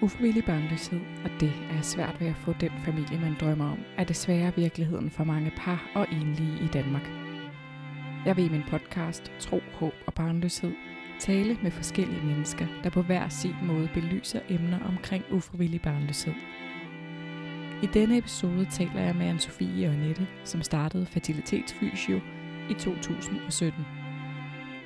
Ufrivillig børnløshed og det er svært ved at få den familie, man drømmer om, er desværre virkeligheden for mange par og enlige i Danmark. Jeg vil i min podcast Tro, Håb og Barnløshed tale med forskellige mennesker, der på hver sin måde belyser emner omkring ufrivillig barnløshed. I denne episode taler jeg med Anne-Sophie og Annette, som startede Fertilitetsfysio i 2017.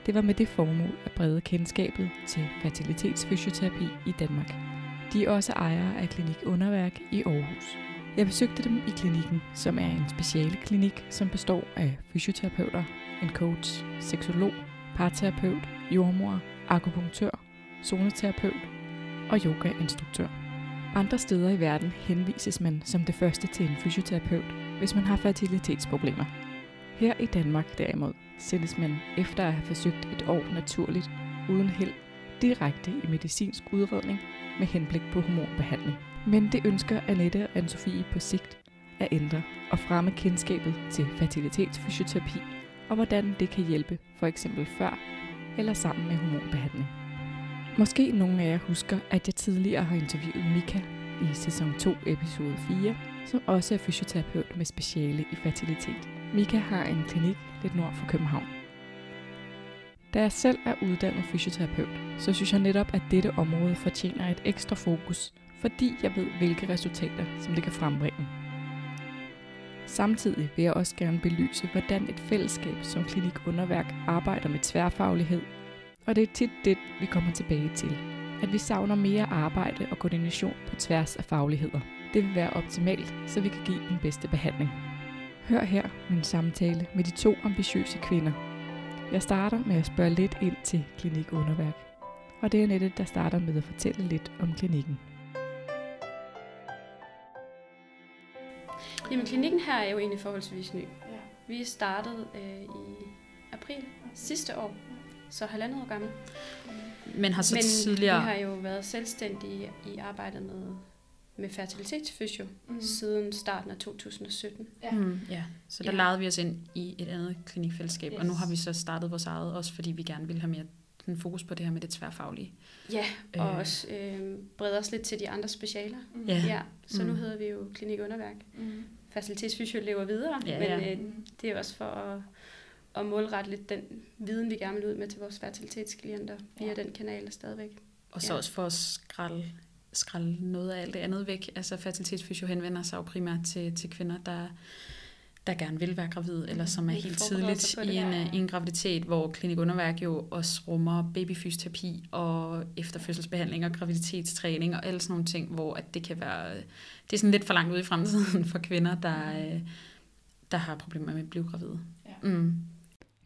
Det var med det formål at brede kendskabet til fertilitetsfysioterapi i Danmark. De er også ejere af Klinik Underværk i Aarhus. Jeg besøgte dem i klinikken, som er en speciale klinik, som består af fysioterapeuter, en coach, seksolog, parterapeut, jordmor, akupunktør, zoneterapeut og yogainstruktør. Andre steder i verden henvises man som det første til en fysioterapeut, hvis man har fertilitetsproblemer. Her i Danmark derimod sendes man efter at have forsøgt et år naturligt uden held direkte i medicinsk udredning med henblik på hormonbehandling. Men det ønsker Annette og Anne-Sophie på sigt at ændre og fremme kendskabet til fertilitetsfysioterapi og hvordan det kan hjælpe for eksempel før eller sammen med hormonbehandling. Måske nogle af jer husker, at jeg tidligere har interviewet Mika i sæson 2, episode 4, som også er fysioterapeut med speciale i fertilitet. Mika har en klinik lidt nord for København. Da jeg selv er uddannet fysioterapeut, så synes jeg netop, at dette område fortjener et ekstra fokus, fordi jeg ved, hvilke resultater, som det kan frembringe. Samtidig vil jeg også gerne belyse, hvordan et fællesskab som Klinik Underværk arbejder med tværfaglighed, og det er tit det, vi kommer tilbage til. At vi savner mere arbejde og koordination på tværs af fagligheder. Det vil være optimalt, så vi kan give den bedste behandling. Hør her min samtale med de to ambitiøse kvinder. Jeg starter med at spørge lidt ind til Klinik Underværk. Og det er Nette, der starter med at fortælle lidt om klinikken. Jamen, klinikken her er jo egentlig forholdsvis ny. Ja. Vi startede øh, i april sidste år, så halvandet år gammel. Men har så Men tidligere... vi har jo været selvstændige i arbejdet med, med fertilitetsfysio mm. siden starten af 2017. Ja. Mm, ja, så der Ja. lejede vi os ind i et andet klinikfællesskab, yes. og nu har vi så startet vores eget, også fordi vi gerne vil have mere sådan fokus på det her med det tværfaglige. Ja, og Øh. også øh, breder os lidt til de andre specialer. Mm. Ja. Ja, så nu Mm. hedder vi jo Klinik Underværk. Mm. Fertilitetsfysio lever videre, Ja, men ja. øh, det er også for at, at målrette lidt den viden, vi gerne vil ud med til vores fertilitetsklienter via Ja. den kanal stadigvæk. Og så Ja. også for at skralde, skralde noget af alt det andet væk. Altså fertilitetsfysio henvender sig jo primært til, til kvinder, der, der gerne vil være gravid, eller som er helt tidligt i en, øh, i en graviditet, hvor Klinik Underværk jo også rummer babyfysioterapi og efterfødselsbehandling og graviditetstræning og alle sådan nogle ting, hvor at det kan være, det er sådan lidt for langt ude i fremtiden for kvinder, der, øh, der har problemer med at blive gravide. Ja. Mm.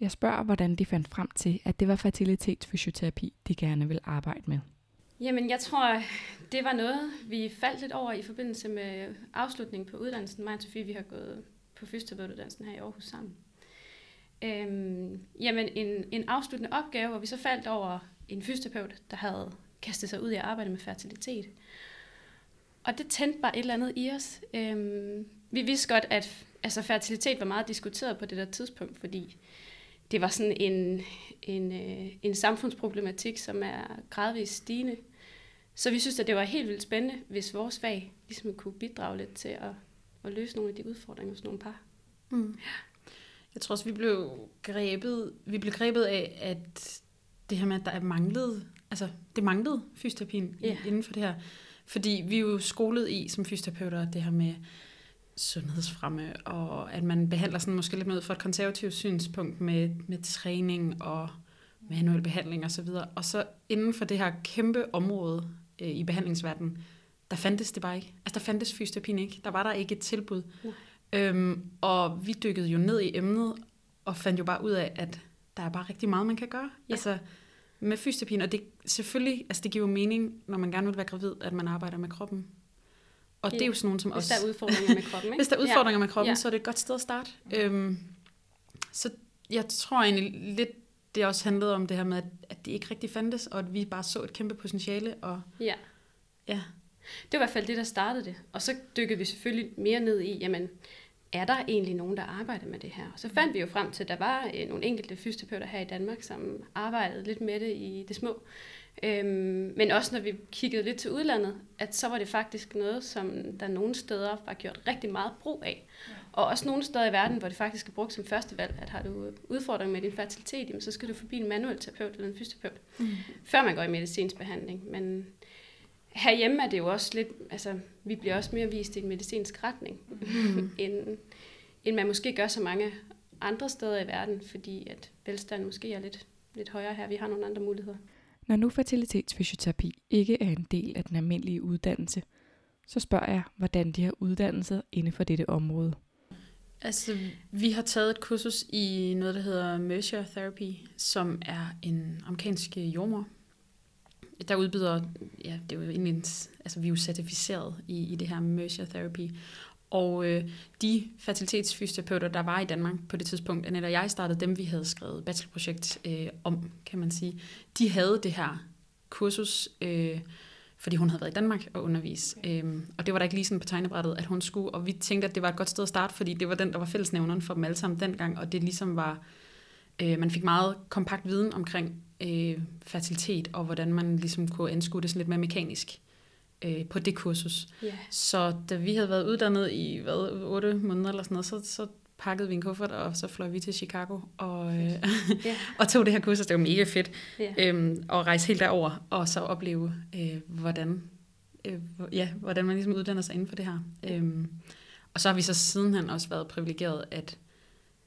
Jeg spørger, hvordan de fandt frem til, at det var fertilitetsfysioterapi, de gerne vil arbejde med. Jamen, jeg tror, det var noget, vi faldt lidt over i forbindelse med afslutningen på uddannelsen. Mig og Sofie, vi har gået på fysioterapeutuddannelsen her i Aarhus sammen. Øhm, jamen, en, en afsluttende opgave, hvor vi så faldt over en fysioterapeut, der havde kastet sig ud i at arbejde med fertilitet. Og det tændte bare et eller andet i os. Øhm, vi vidste godt, at altså, fertilitet var meget diskuteret på det der tidspunkt, fordi det var sådan en, en, øh, en samfundsproblematik, som er gradvist stigende. Så vi synes, at det var helt vildt spændende, hvis vores fag ligesom kunne bidrage lidt til at, at løse nogle af de udfordringer hos nogle par. Mm. Jeg tror også, vi blev grebet, vi blev grebet af, at det her med, at der er manglet, altså det manglede fysioterapien Ja. inden for det her. Fordi vi er jo skolet i som fysioterapeuter det her med sundhedsfremme, og at man behandler sådan måske lidt med fra et konservativt synspunkt med, med træning og manuel behandling osv. Og, og så inden for det her kæmpe område øh, i behandlingsverdenen, der fandtes det bare ikke. Altså der fandtes fysioterapien ikke. Der var der ikke et tilbud. Nej. Øhm, og vi dykkede jo ned i emnet, og fandt jo bare ud af, at der er bare rigtig meget, man kan gøre. Ja. Altså med fysioterapien, og det selvfølgelig, altså det giver jo mening, når man gerne vil være gravid, at man arbejder med kroppen. Og det er Ja. jo sådan nogen som Hvis os. der er udfordringer med kroppen, ikke? Hvis der er udfordringer med kroppen, Ja. så er det et godt sted at starte. Øhm, så jeg tror egentlig lidt, det også handlede om det her med, at, det ikke rigtig fandtes, og at vi bare så et kæmpe potentiale. Og Ja. ja. ja, Det var i hvert fald det, der startede det. Og så dykkede vi selvfølgelig mere ned i, jamen, er der egentlig nogen, der arbejder med det her? Og så fandt vi jo frem til, at der var øh, nogle enkelte fysioterapeuter her i Danmark, som arbejdede lidt med det i det små. Øhm, men også når vi kiggede lidt til udlandet, at så var det faktisk noget, som der nogle steder var gjort rigtig meget brug af. Ja. Og også nogle steder i verden, hvor det faktisk er brugt som første valg, at har du udfordringer med din fertilitet, så skal du forbi en manuel terapeut eller en fysioterapeut, mm. før man går i medicinsk behandling. Men herhjemme er det jo også lidt, altså vi bliver også mere vist i en medicinsk retning, mm. end, end man måske gør så mange andre steder i verden, fordi at velstanden måske er lidt, lidt højere her. Vi har nogle andre muligheder. Når nu fertilitetsfysioterapi ikke er en del af den almindelige uddannelse, så spørger jeg, hvordan de har uddannelser inden for dette område. Altså, vi har taget et kursus i noget, der hedder Mercer Therapy, som er en amerikansk øh, jordmor, der udbyder, ja, det er jo egentlig, altså vi er jo certificeret i, i det her Mercer Therapy, og øh, de fertilitetsfysioterapeuter, der var i Danmark på det tidspunkt, Annette og jeg startede dem, vi havde skrevet bachelorprojekt øh, om, kan man sige, de havde det her kursus, øh, fordi hun havde været i Danmark og undervise. Øhm, og det var der ikke lige sådan på tegnebrættet, at hun skulle. Og vi tænkte, at det var et godt sted at starte, fordi det var den, der var fællesnævneren for dem alle sammen dengang. Og det ligesom var, øh, man fik meget kompakt viden omkring øh, fertilitet, og hvordan man ligesom kunne anskue det sådan lidt mere mekanisk øh, på det kursus. Yeah. Så da vi havde været uddannet i hvad, 8 måneder eller sådan noget, så, så pakkede vi en kuffert, og så fløj vi til Chicago og, øh, yeah. og tog det her kursus. Det var mega fedt yeah. øhm, at rejse helt derover og så opleve, øh, hvordan, øh, ja, hvordan man ligesom uddanner sig inden for det her. Øhm, og så har vi så sidenhen også været privilegeret, at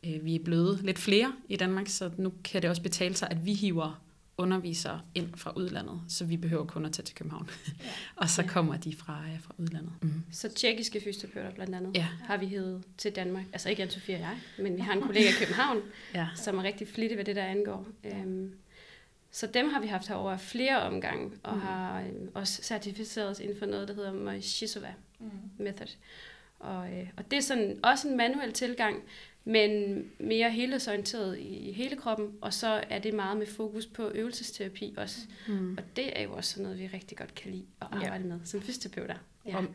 øh, vi er blevet lidt flere i Danmark, så nu kan det også betale sig, at vi hiver undervisere ind fra udlandet, så vi behøver kun at tage til København. Ja. og så kommer de fra, ja, fra udlandet. Mm. Så tjekkiske fysioterapeuter blandt andet ja. har vi hævet til Danmark. Altså ikke Anne-Sophie og jeg, men vi har en kollega i København, ja. som er rigtig flittig ved det, der angår. Um, så dem har vi haft herover flere omgange, og mm. har um, også certificeret os inden for noget, der hedder Moishizova mm. Method. Og, øh, og det er sådan også en manuel tilgang, men mere helhedsorienteret i hele kroppen, og så er det meget med fokus på øvelsesterapi også. Mm. Og det er jo også noget, vi rigtig godt kan lide at arbejde ja. med som fysioterapeuter. Ja. Og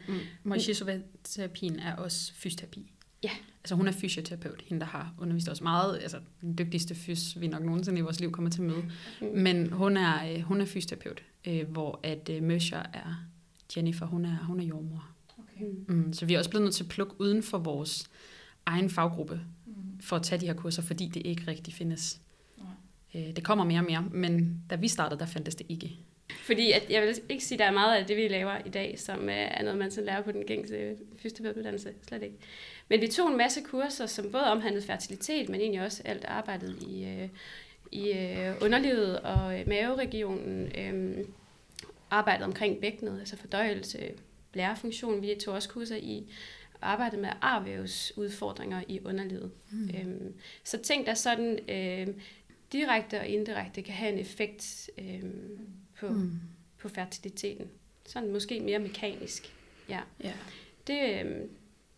Moishizova-terapien er også fysioterapi. Ja. Altså hun er fysioterapeut, hende der har undervist os meget, altså den dygtigste fys, vi nok nogensinde i vores liv kommer til at møde. Mm. Men hun er, øh, hun er fysioterapeut, øh, hvor at uh, Mercer er Jennifer, hun er, hun er jordmor. Okay. Mm, så vi er også blevet nødt til at plukke uden for vores egen faggruppe for at tage de her kurser, fordi det ikke rigtig findes. Nej. Øh, det kommer mere og mere, men da vi startede, der fandtes det ikke. Fordi at, jeg vil ikke sige, at der er meget af det, vi laver i dag, som er noget, man så lærer på den gængse fysioterapeutuddannelse. Slet ikke. Men vi tog en masse kurser, som både omhandlede fertilitet, men egentlig også alt arbejdet i, øh, i øh, underlivet og maveregionen. Øh, arbejdet omkring bækkenet, altså fordøjelse, blærefunktion. Vi tog også kurser i arbejdet med arvævsudfordringer i underlivet. Mm. Øhm, så ting, der sådan øh, direkte og indirekte kan have en effekt øh, på, mm. på fertiliteten. Sådan måske mere mekanisk. Ja. ja. Det, øh,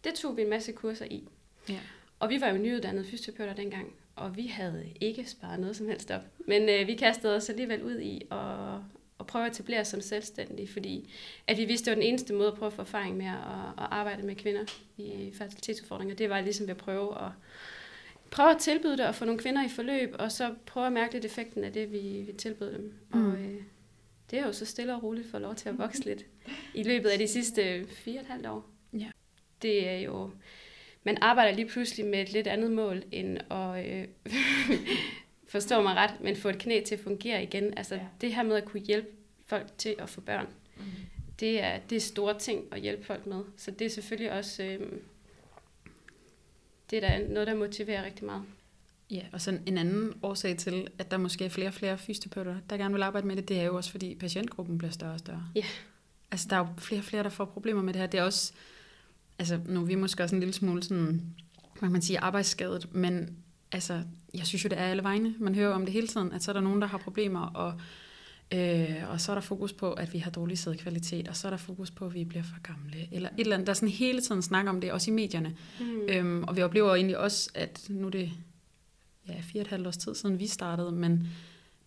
det tog vi en masse kurser i. Ja. Og vi var jo nyuddannede fysioterapeuter dengang, og vi havde ikke sparet noget som helst op. Men øh, vi kastede os alligevel ud i at, at prøve at etablere os som selvstændige, fordi at vi vidste, det var den eneste måde at prøve at få erfaring med at, at arbejde med kvinder i fertilitetsudfordringer. Det var ligesom at prøve at, prøve at tilbyde det og få nogle kvinder i forløb, og så prøve at mærke lidt effekten af det, vi, vi tilbød dem. Mm. Og øh, det er jo så stille og roligt for lov til at vokse lidt i løbet af de sidste fire og et halvt år. Ja. Det er jo... Man arbejder lige pludselig med et lidt andet mål, end at øh, forstå mig ret, men få et knæ til at fungere igen. Altså ja. det her med at kunne hjælpe folk til at få børn, mm. det, er, det er store ting at hjælpe folk med. Så det er selvfølgelig også øh, det er der noget, der motiverer rigtig meget. Ja, og så en anden årsag til, at der måske er flere og flere fysioterapeuter, der gerne vil arbejde med det, det er jo også, fordi patientgruppen bliver større og større. Ja. Altså, der er jo flere og flere, der får problemer med det her. Det er også, altså, nu er vi måske også en lille smule sådan, man kan sige, arbejdsskadet, men altså, jeg synes jo, det er alle vegne. Man hører om det hele tiden, at så er der nogen, der har problemer, og, øh, og så er der fokus på, at vi har dårlig sædkvalitet, og så er der fokus på, at vi bliver for gamle, eller et eller andet. Der er sådan hele tiden snak om det, også i medierne. Mm. Øhm, og vi oplever egentlig også, at nu er det ja, fire og et halvt års tid siden, vi startede, men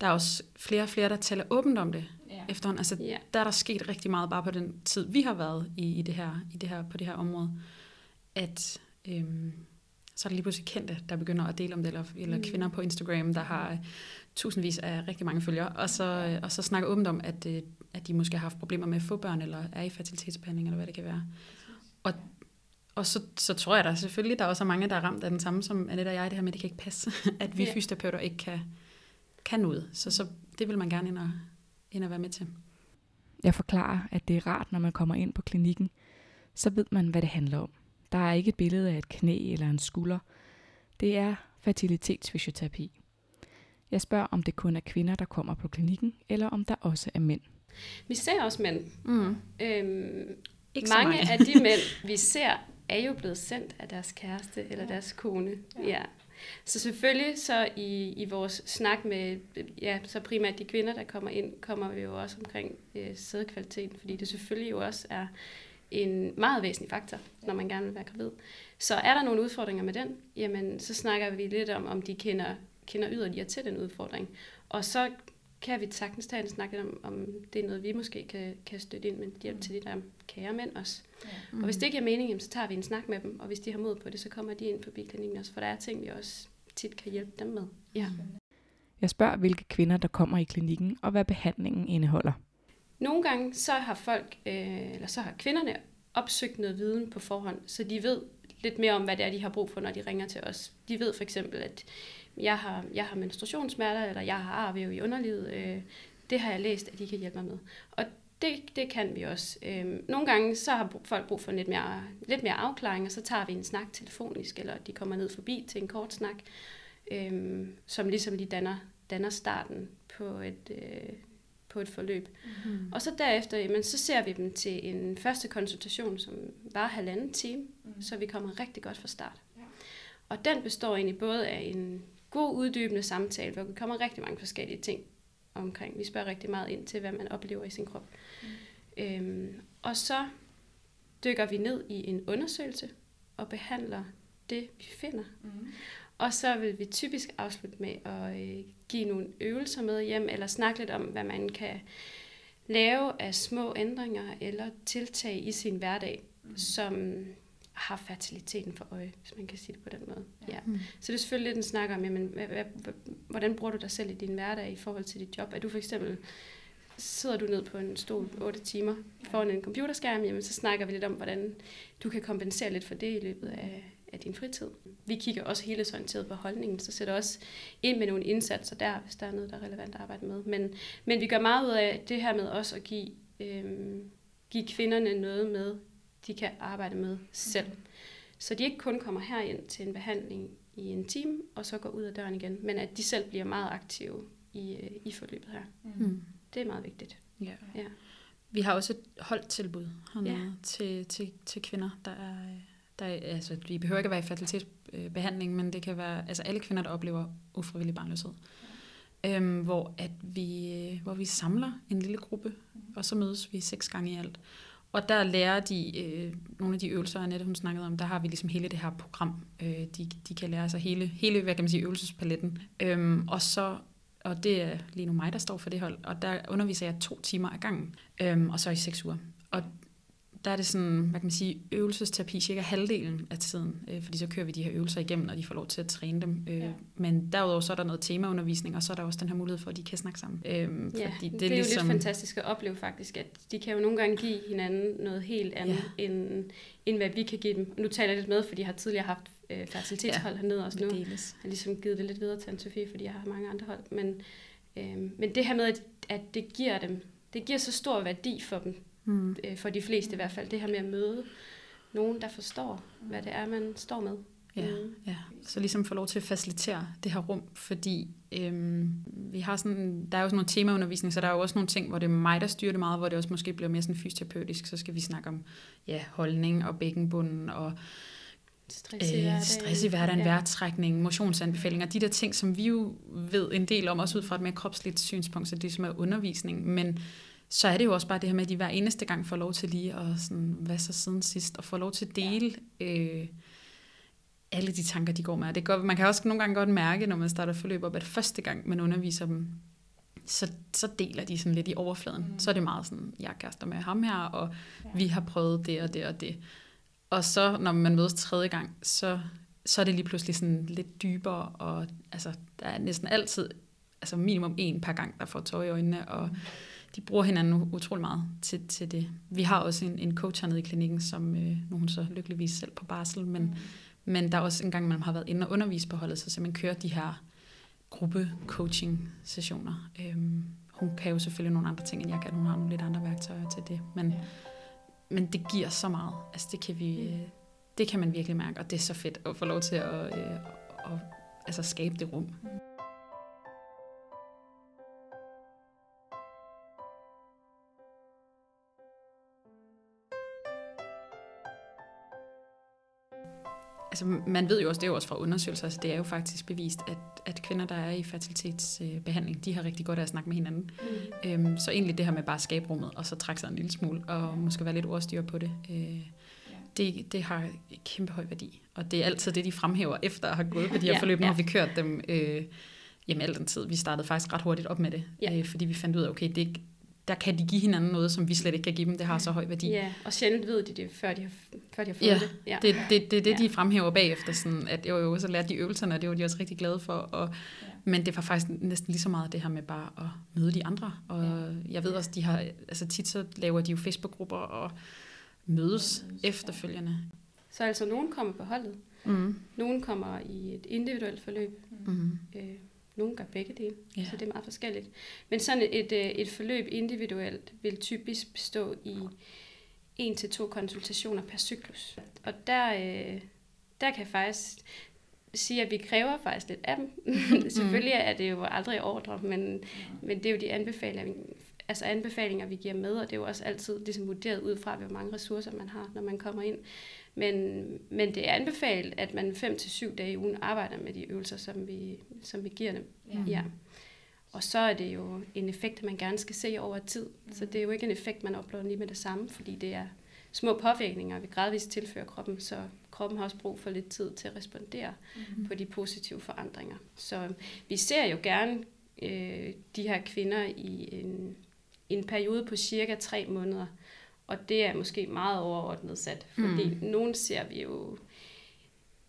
der er også flere og flere, der taler åbent om det yeah. efterhånden. Altså, yeah. der er der sket rigtig meget bare på den tid, vi har været i, i, det, her, i det her, på det her område. At øhm, så er der lige pludselig kendte, der begynder at dele om det, eller, eller Mm. kvinder på Instagram, der har tusindvis af rigtig mange følgere, og så, øh, og så snakker åbent om, at, øh, at de måske har haft problemer med at få børn, eller er i fertilitetsbehandling, eller hvad det kan være. Og, og så, så tror jeg da selvfølgelig, der også er mange, der er ramt af den samme som Annette og jeg, det her med, at det kan ikke passe, at vi Ja. fysioterapeuter ikke kan, kan noget. Så, så det vil man gerne ind og, ind og være med til. Jeg forklarer, at det er rart, når man kommer ind på klinikken, så ved man, hvad det handler om. Der er ikke et billede af et knæ eller en skulder. Det er fertilitetsfysioterapi. Jeg spørger, om det kun er kvinder, der kommer på klinikken, eller om der også er mænd. Vi ser også mænd. Mm. Øhm, Ikke mange, af de mænd, vi ser, er jo blevet sendt af deres kæreste eller Ja. deres kone. Ja. Ja. ja. Så selvfølgelig så i, i vores snak med, ja, så primært de kvinder, der kommer ind, kommer vi jo også omkring øh, sædkvaliteten, fordi det selvfølgelig jo også er en meget væsentlig faktor, når man gerne vil være gravid. Så er der nogle udfordringer med den, jamen så snakker vi lidt om, om de kender, kender yderligere til den udfordring. Og så kan vi sagtens tage en snak om, om det er noget, vi måske kan, kan støtte ind med hjælp til de der kære mænd også. Mm. Og hvis det giver mening, jamen, så tager vi en snak med dem, og hvis de har mod på det, så kommer de ind forbi klinikken også, for der er ting, vi også tit kan hjælpe dem med. Ja. Jeg spørger, hvilke kvinder, der kommer i klinikken, og hvad behandlingen indeholder. Nogle gange så har folk, øh, eller så har kvinderne opsøgt noget viden på forhånd, så de ved lidt mere om, hvad det er, de har brug for, når de ringer til os. De ved for eksempel, at jeg har, jeg har menstruationssmerter, eller jeg har arvæv i underlivet. Øh, det har jeg læst, at de kan hjælpe mig med. Og det, det kan vi også. Øhm, nogle gange så har folk brug for lidt mere, lidt mere afklaring, og så tager vi en snak telefonisk, eller de kommer ned forbi til en kort snak, øhm, som ligesom lige danner, danner starten på et, øh, på et forløb. Mm. Og så derefter, jamen, så ser vi dem til en første konsultation, som var halvanden time, mm. så vi kommer rigtig godt fra start. Ja. Og den består egentlig både af en god uddybende samtale, hvor vi kommer rigtig mange forskellige ting omkring. Vi spørger rigtig meget ind til, hvad man oplever i sin krop. Mm. Øhm, og så dykker vi ned i en undersøgelse og behandler det, vi finder. Mm. Og så vil vi typisk afslutte med at øh, give nogle øvelser med hjem, eller snakke lidt om, hvad man kan lave af små ændringer eller tiltag i sin hverdag, mm. som har fertiliteten for øje, hvis man kan sige det på den måde. Ja. Ja. Mm. Så det er selvfølgelig lidt en snak om, jamen, hvad, hvad, hvad, hvordan bruger du dig selv i din hverdag i forhold til dit job? Er du for eksempel, sidder du ned på en stol 8 timer foran en computerskærm, jamen, så snakker vi lidt om, hvordan du kan kompensere lidt for det i løbet af, af din fritid. Vi kigger også helhedsorienteret på holdningen, så sætter også ind med nogle indsatser der, hvis der er noget, der er relevant at arbejde med. Men, men vi gør meget ud af det her med også at give, øhm, give kvinderne noget med, de kan arbejde med selv. Så de ikke kun kommer herind til en behandling i en time, og så går ud af døren igen, men at de selv bliver meget aktive i, øh, i forløbet her. Mm. Det er meget vigtigt. Ja. Ja. Vi har også et holdtilbud hernede Ja. ja. til, til, til kvinder, der er, der altså vi behøver ikke at være i fertilitetsbehandling, men det kan være altså alle kvinder, der oplever ufrivillig barnløshed. Øhm, hvor, at vi, øh, hvor vi samler en lille gruppe, og så mødes vi seks gange i alt. Og der lærer de øh, nogle af de øvelser, Annette hun snakkede om, der har vi ligesom hele det her program. Øh, de, de kan lære sig hele, hele hvad kan man sige, øvelsespaletten. Øhm, og så og det er lige nu mig, der står for det hold, og der underviser jeg to timer ad gangen, øhm, og så i seks uger. Og der er det sådan, hvad kan man sige, øvelsesterapi cirka halvdelen af tiden, øh, fordi så kører vi de her øvelser igennem, og de får lov til at træne dem. Øh, ja. Men derudover så er der noget temaundervisning, og så er der også den her mulighed for, at de kan snakke sammen. Øhm, Ja, fordi det, det er jo lidt fantastisk at opleve faktisk, at de kan jo nogle gange give hinanden noget helt andet, ja. end, end hvad vi kan give dem. Nu taler jeg lidt med, fordi jeg har tidligere haft øh, fertilitetshold ja, hernede også nu. Deles. Jeg har ligesom givet det lidt videre til Anne-Sophie, fordi jeg har mange andre hold. Men, øh, men det her med, at, at det giver dem, det giver så stor værdi for dem, Mm. øh, for de fleste i hvert fald, det her med at møde nogen, der forstår, hvad det er, man står med. Ja, Mm. ja. Så ligesom få lov til at facilitere det her rum, fordi øhm, vi har sådan, der er jo sådan noget temaundervisning, så der er jo også nogle ting, hvor det er mig, der styrer det meget, hvor det også måske bliver mere sådan fysioterapeutisk, så skal vi snakke om ja, holdning og bækkenbunden og Stress i øh, hverdagen. stress i hverdagen, Ja. vejrtrækning, motionsanbefalinger, de der ting, som vi jo ved en del om, også ud fra et mere kropsligt synspunkt, så det som er undervisning, men så er det jo også bare det her med, at de hver eneste gang får lov til lige at sådan, hvad så siden sidst, og få lov til at dele øh, alle de tanker, de går med. Og Det godt, man kan også nogle gange godt mærke, når man starter forløb op, at første gang man underviser dem, så, så deler de sådan lidt i overfladen. Mm. Så er det meget sådan, jeg er kærester med ham her, og ja. vi har prøvet det og det og det. Og så, når man mødes tredje gang, så så er det lige pludselig sådan lidt dybere, og altså, der er næsten altid altså minimum en par gang, der får tøj i øjnene, og de bruger hinanden utrolig meget til, til det. Vi har også en, en coach hernede i klinikken, som øh, nu hun så lykkeligvis selv på barsel, men, mm. men der er også en gang, man har været inde og undervise på holdet, så man kører de her gruppe coaching sessioner. Øhm, hun kan jo selvfølgelig nogle andre ting, end jeg kan. Hun har nogle lidt andre værktøjer til det, men, ja. men det giver så meget. Altså det kan vi, det kan man virkelig mærke, og det er så fedt at få lov til at, øh, at, at altså skabe det rum. Mm. Altså man ved jo også, det er jo også fra undersøgelser, altså det er jo faktisk bevist, at, at kvinder, der er i fertilitetsbehandling, de har rigtig godt af at snakke med hinanden. Mm. Øhm, så egentlig det her med bare at skabe rummet, og så trække sig en lille smule, og måske være lidt ordstyr på det, øh, det, det har kæmpe høj værdi. Og det er altid det, de fremhæver efter at have gået på de her ja, forløb, når ja. vi kørt dem øh, jamen al den tid. Vi startede faktisk ret hurtigt op med det, ja. øh, fordi vi fandt ud af, okay, det, der kan de give hinanden noget, som vi slet ikke kan give dem. Det har så høj værdi. Ja, og sjældent ved de det, før de har, før de har fået ja, det. Ja, det er det, det, det, ja. de fremhæver bagefter. Sådan, at jo, jo, så lærte de øvelserne, og det var de også rigtig glade for. Og, ja. Men det var faktisk næsten lige så meget det her med bare at møde de andre. Og ja. jeg ved også, de har, altså tit så laver de jo Facebook-grupper og mødes ja, efterfølgende. Så altså, nogen kommer på holdet. Mm. Nogen kommer i et individuelt forløb. Mm. Øh, nogle gør begge dele, ja. så det er meget forskelligt. Men sådan et, et, øh, et forløb individuelt vil typisk bestå i en til to konsultationer per cyklus. Og der, øh, der kan jeg faktisk sige, at vi kræver faktisk lidt af dem. Selvfølgelig er det jo aldrig ordre, men, ja. men det er jo de anbefalinger, altså anbefalinger, vi giver med, og det er jo også altid ligesom vurderet ud fra, hvor mange ressourcer man har, når man kommer ind. Men, men det er anbefalet, at man 5 til syv dage i ugen arbejder med de øvelser, som vi, som vi giver dem. Ja. ja. Og så er det jo en effekt, man gerne skal se over tid. Mm. Så det er jo ikke en effekt, man oplever lige med det samme, fordi det er små påvirkninger, vi gradvist tilfører kroppen, så kroppen har også brug for lidt tid til at respondere mm. på de positive forandringer. Så vi ser jo gerne øh, de her kvinder i en, en periode på cirka tre måneder, og det er måske meget overordnet sat, fordi mm. nogen ser vi jo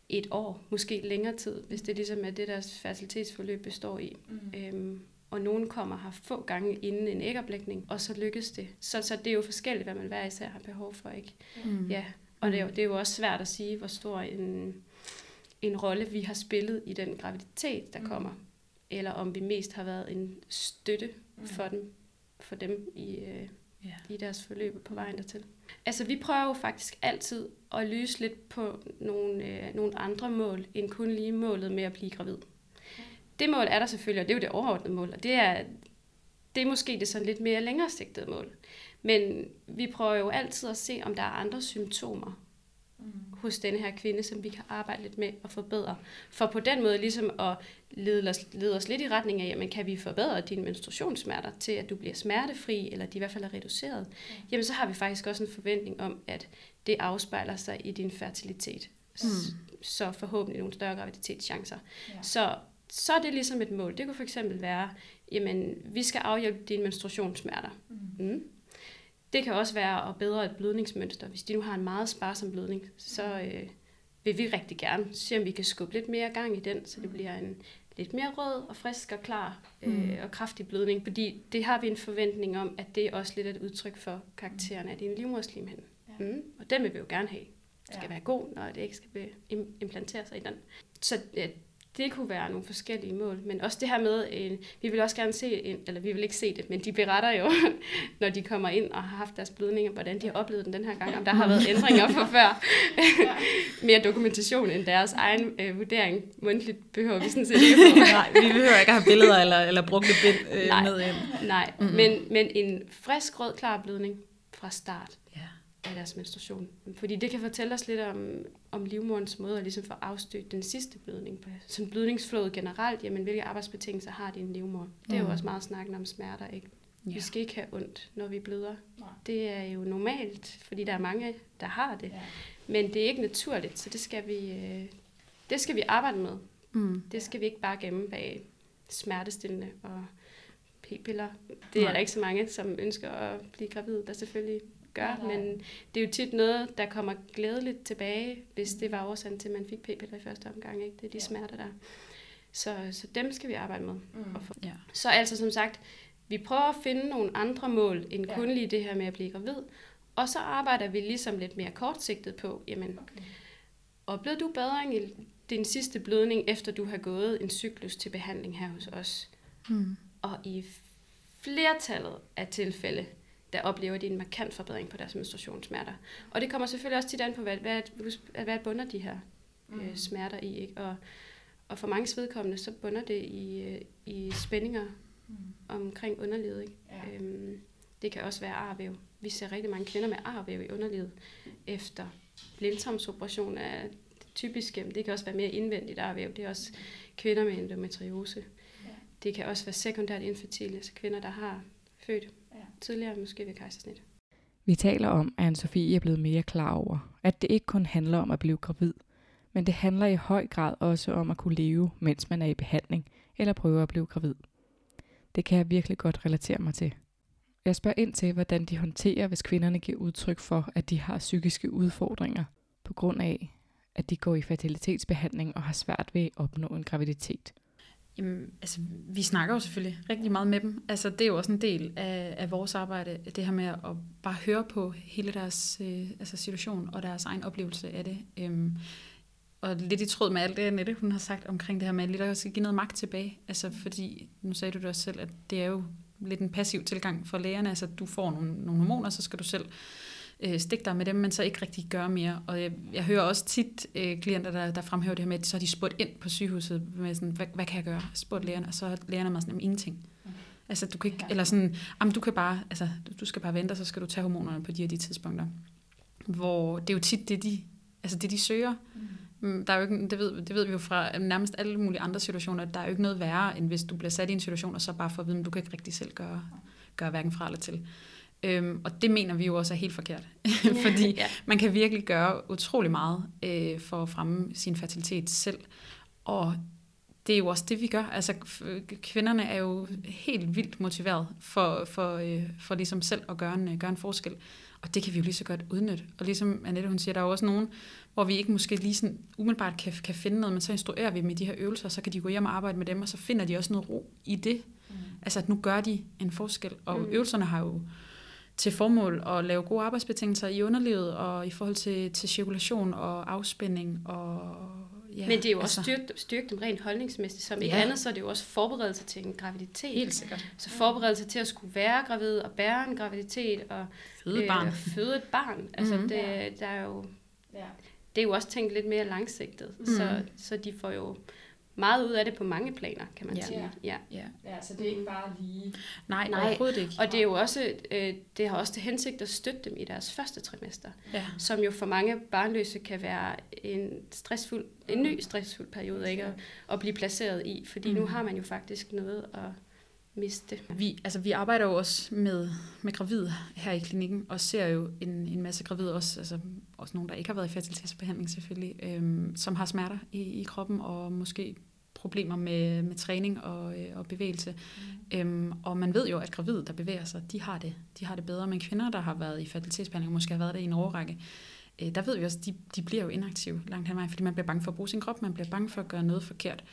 et år, måske længere tid, hvis det ligesom er det, deres fertilitetsforløb består i. Mm. Øhm, og nogen kommer her få gange inden en ægoplægning, og så lykkes det. Så, så det er jo forskelligt, hvad man hver især har behov for. ikke. Mm. Ja, og det er, jo, det er jo også svært at sige, hvor stor en, en rolle vi har spillet i den graviditet, der mm. kommer. Eller om vi mest har været en støtte mm. for dem, for dem i, øh, ja. i deres forløb på vejen dertil. Altså, vi prøver jo faktisk altid at lyse lidt på nogle, øh, nogle andre mål, end kun lige målet med at blive gravid. Det mål er der selvfølgelig, og det er jo det overordnede mål, og det er, det er måske det sådan lidt mere længere sigtede mål. Men vi prøver jo altid at se, om der er andre symptomer. Hos denne her kvinde, som vi kan arbejde lidt med at forbedre. For på den måde ligesom at lede os, lede os lidt i retning af, jamen kan vi forbedre dine menstruationssmerter til, at du bliver smertefri, eller de i hvert fald er reduceret, jamen så har vi faktisk også en forventning om, at det afspejler sig i din fertilitet. Mm. Så forhåbentlig nogle større graviditetschancer. Ja. Så, så er det ligesom et mål. Det kunne for eksempel være, jamen vi skal afhjælpe dine menstruationssmerter. Mm. Mm det kan også være at bedre et blødningsmønster. Hvis de nu har en meget sparsom blødning, så øh, vil vi rigtig gerne se, om vi kan skubbe lidt mere gang i den, så det bliver en lidt mere rød og frisk og klar øh, mm. og kraftig blødning, fordi det har vi en forventning om, at det er også lidt et udtryk for karakteren af din livmoderslimhinde. Ja. Mm. Og den vil vi jo gerne have. Det skal ja. være god, når det ikke skal implantere sig i den. Så ja, det kunne være nogle forskellige mål, men også det her med, øh, vi vil også gerne se, en, eller vi vil ikke se det, men de beretter jo, når de kommer ind og har haft deres blødninger, hvordan de har oplevet den den her gang, om der har været ændringer fra før. Mere dokumentation end deres egen øh, vurdering. Mundtligt behøver vi sådan set ikke Nej, vi behøver ikke at have billeder eller, eller brugte bind øh, nej, med ind. Nej, mm-hmm. men, men en frisk, rød, klar blødning fra start af deres menstruation. Fordi det kan fortælle os lidt om, om livmorens måde at ligesom få afstødt den sidste blødning. På. Sådan blødningsflådet generelt, jamen hvilke arbejdsbetingelser har din livmor? Det er jo mm. også meget snakken om smerter, ikke? Ja. Vi skal ikke have ondt, når vi bløder. Nej. Det er jo normalt, fordi der er mange, der har det. Ja. Men det er ikke naturligt, så det skal vi, øh, det skal vi arbejde med. Mm. Det skal vi ikke bare gemme bag smertestillende og p-piller. Det er Nej. der ikke så mange, som ønsker at blive gravid, der selvfølgelig gør, Nej, men det er jo tit noget, der kommer glædeligt tilbage, hvis det var årsagen til, at man fik p-piller i første omgang. Ikke? Det er de Ja. smerter der. Så, så dem skal vi arbejde med. Mm. Og få. Ja. Så altså som sagt, vi prøver at finde nogle andre mål, end Ja. kun lige det her med at blive gravid. Og så arbejder vi ligesom lidt mere kortsigtet på, jamen, Okay. oplevede du bedring i din sidste blødning, efter du har gået en cyklus til behandling her hos os? Mm. Og i flertallet af tilfælde, der oplever de en markant forbedring på deres menstruationssmerter. Og det kommer selvfølgelig også tit an på, hvad, hvad, hvad bunder de her Mm. øh, smerter i. Ikke? Og, og for mange vedkommende, så bunder det i, øh, i spændinger Mm. omkring underlivet. Ikke? Ja. Øhm, det kan også være arvæv. Vi ser rigtig mange kvinder med arvæv i underlivet efter blindtarmsoperation er men Det kan også være mere indvendigt arvæv. Det er også kvinder med endometriose. Ja. Det kan også være sekundært infertile, altså kvinder, der har født tidligere, måske ved kejsersnit. Vi taler om, at Anne-Sophie er blevet mere klar over, at det ikke kun handler om at blive gravid, men det handler i høj grad også om at kunne leve, mens man er i behandling eller prøver at blive gravid. Det kan jeg virkelig godt relatere mig til. Jeg spørger ind til, hvordan de håndterer, hvis kvinderne giver udtryk for, at de har psykiske udfordringer på grund af, at de går i fertilitetsbehandling og har svært ved at opnå en graviditet. Jamen, altså, vi snakker jo selvfølgelig rigtig meget med dem. Altså, det er jo også en del af, af vores arbejde, det her med at bare høre på hele deres øh, altså situation og deres egen oplevelse af det. Øhm, og lidt i tråd med alt det, Annette, hun har sagt omkring det her med, at lidt også skal give noget magt tilbage. Altså, fordi, nu sagde du det også selv, at det er jo lidt en passiv tilgang for lægerne. Altså, du får nogle, nogle hormoner, så skal du selv øh, stikke dig med dem, men så ikke rigtig gøre mere. Og jeg, jeg hører også tit øh, klienter, der, der fremhæver det her med, at så har de spurgt ind på sygehuset med sådan, hvad, hvad kan jeg gøre? Spurgt lægerne, og så er lægerne mig sådan, "Jamen, ingenting. Mm. Altså, du kan ikke, eller sådan, jamen, du kan bare, altså, du, skal bare vente, og så skal du tage hormonerne på de og de tidspunkter. Hvor det er jo tit det, de, altså det, de søger. Mm. Mm, Der er jo ikke, det, ved, det ved vi jo fra nærmest alle mulige andre situationer, at der er jo ikke noget værre, end hvis du bliver sat i en situation, og så bare får at vide, at du kan ikke rigtig selv gøre, gøre hverken fra eller til. Øhm, og det mener vi jo også er helt forkert. Fordi ja. man kan virkelig gøre utrolig meget øh, for at fremme sin fertilitet selv. Og det er jo også det, vi gør. Altså, kvinderne er jo helt vildt motiveret for, for, øh, for ligesom selv at gøre en, gøre en forskel. Og det kan vi jo lige så godt udnytte. Og ligesom Annette, hun siger, der er jo også nogen, hvor vi ikke måske lige sådan umiddelbart kan, kan finde noget, men så instruerer vi dem i de her øvelser, og så kan de gå hjem og arbejde med dem, og så finder de også noget ro i det. Mm. Altså, at nu gør de en forskel. Og mm. øvelserne har jo til formål at lave gode arbejdsbetingelser i underlivet, og i forhold til, til cirkulation og afspænding. Og, ja, Men det er jo også styrke, styrke dem rent holdningsmæssigt. Som ikke Ja. andet, så er det jo også forberedelse til en graviditet. Helt sikkert. Så forberedelse til at skulle være gravid og bære en graviditet og Føde barn. Øh, føde et barn. Altså, Mhm. det, der er jo, Ja. det er jo også tænkt lidt mere langsigtet. Mm. Så, så de får jo meget ud af det på mange planer, kan man Ja. sige. Ja. Ja. ja, så det er ikke bare lige... Nej, Nej. Overhovedet ikke. Og det er jo også, øh, det har også til hensigt at støtte dem i deres første trimester, Ja. som jo for mange barnløse kan være en stressfuld, en ny stressfuld periode ikke? At, at blive placeret i, fordi mm. nu har man jo faktisk noget at miste. Vi, altså, vi arbejder jo også med, med gravide her i klinikken, og ser jo en, en masse gravide, også, altså, også nogle, der ikke har været i fertilitetsbehandling selvfølgelig, øhm, som har smerter i, i kroppen, og måske problemer med, med træning og, øh, og bevægelse. Mm. Øhm, og man ved jo, at gravide, der bevæger sig, de har det, de har det bedre. Men kvinder, der har været i fertilitetsbehandling, måske har været det i en overrække, øh, der ved vi også, at de, de bliver jo inaktive langt hen vejen, fordi man bliver bange for at bruge sin krop, man bliver bange for at gøre noget forkert.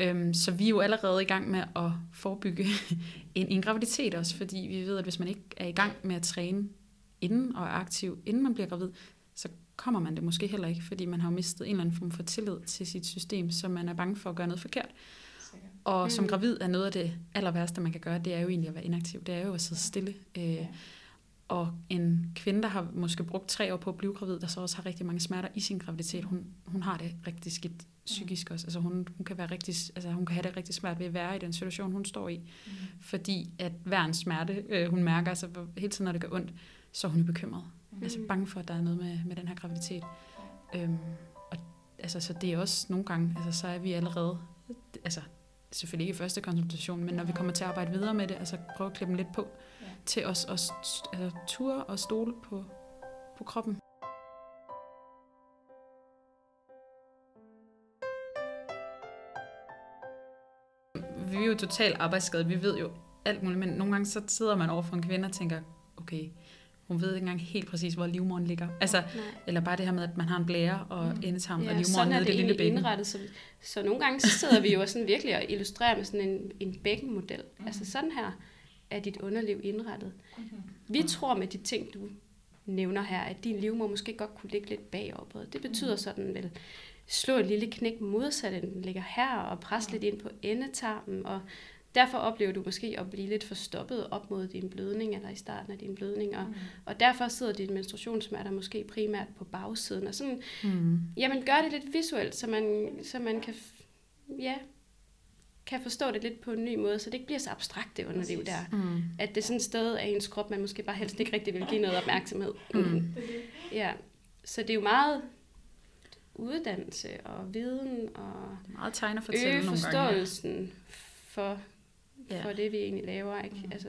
Øhm, så vi er jo allerede i gang med at forebygge en, en graviditet også, fordi vi ved, at hvis man ikke er i gang med at træne inden og er aktiv, inden man bliver gravid, kommer man det måske heller ikke, fordi man har jo mistet en eller anden form for tillid til sit system, så man er bange for at gøre noget forkert. Sikkert. Og Mm. som gravid er noget af det aller værste, man kan gøre, det er jo egentlig at være inaktiv. Det er jo at sidde stille. Øh, Ja. og en kvinde, der har måske brugt tre år på at blive gravid, der så også har rigtig mange smerter i sin graviditet, hun, hun har det rigtig skidt psykisk også. Altså hun, hun, kan være rigtig, altså hun kan have det rigtig svært ved at være i den situation, hun står i. Mm. Fordi at hver en smerte, øh, hun mærker, altså hele tiden, når det gør ondt, så er hun bekymret. Mm. Altså bange for, at der er noget med, med den her graviditet. Øhm, og altså, så det er også nogle gange, altså, så er vi allerede, altså selvfølgelig ikke i første konsultation, men når vi kommer til at arbejde videre med det, altså prøve at klippe dem lidt på, Ja. til os at altså, ture og stole på, på kroppen. Vi er jo totalt arbejdsskadet, vi ved jo alt muligt, men nogle gange så sidder man over for en kvinde og tænker, okay, hun ved ikke engang helt præcis, hvor livmoderen ligger. Altså, Nej. eller bare det her med, at man har en blære og Mm. endetarm og Ja, sådan er nede i det det lille bækken. indrettet. Så, så nogle gange så sidder vi jo og sådan virkelig og illustrerer med sådan en, en bækkenmodel. Mm. Altså sådan her er dit underliv indrettet. Mhm. Vi tror med de ting, du nævner her, at din livmor måske godt kunne ligge lidt bagover. Det betyder Mm. sådan vel, slå et lille knæk modsat, end den ligger her, og presse lidt ind på endetarmen, og derfor oplever du måske at blive lidt forstoppet op mod din blødning, eller i starten af din blødning, og, Mhm. og derfor sidder dine menstruationssmerter måske primært på bagsiden, og sådan Mm. Jamen, gør det lidt visuelt, så man, så man kan, ja, kan forstå det lidt på en ny måde, så det ikke bliver så abstrakt det underliv der. Mm. At det er sådan et sted af ens krop, man måske bare helst ikke rigtig vil give noget opmærksomhed. Mm. Det. Ja, så det er jo meget uddannelse og viden og Det er meget tegn at fortælle øge nogle gange. forståelsen for, Ja. for det, vi egentlig laver. Ikke? Mm. Altså,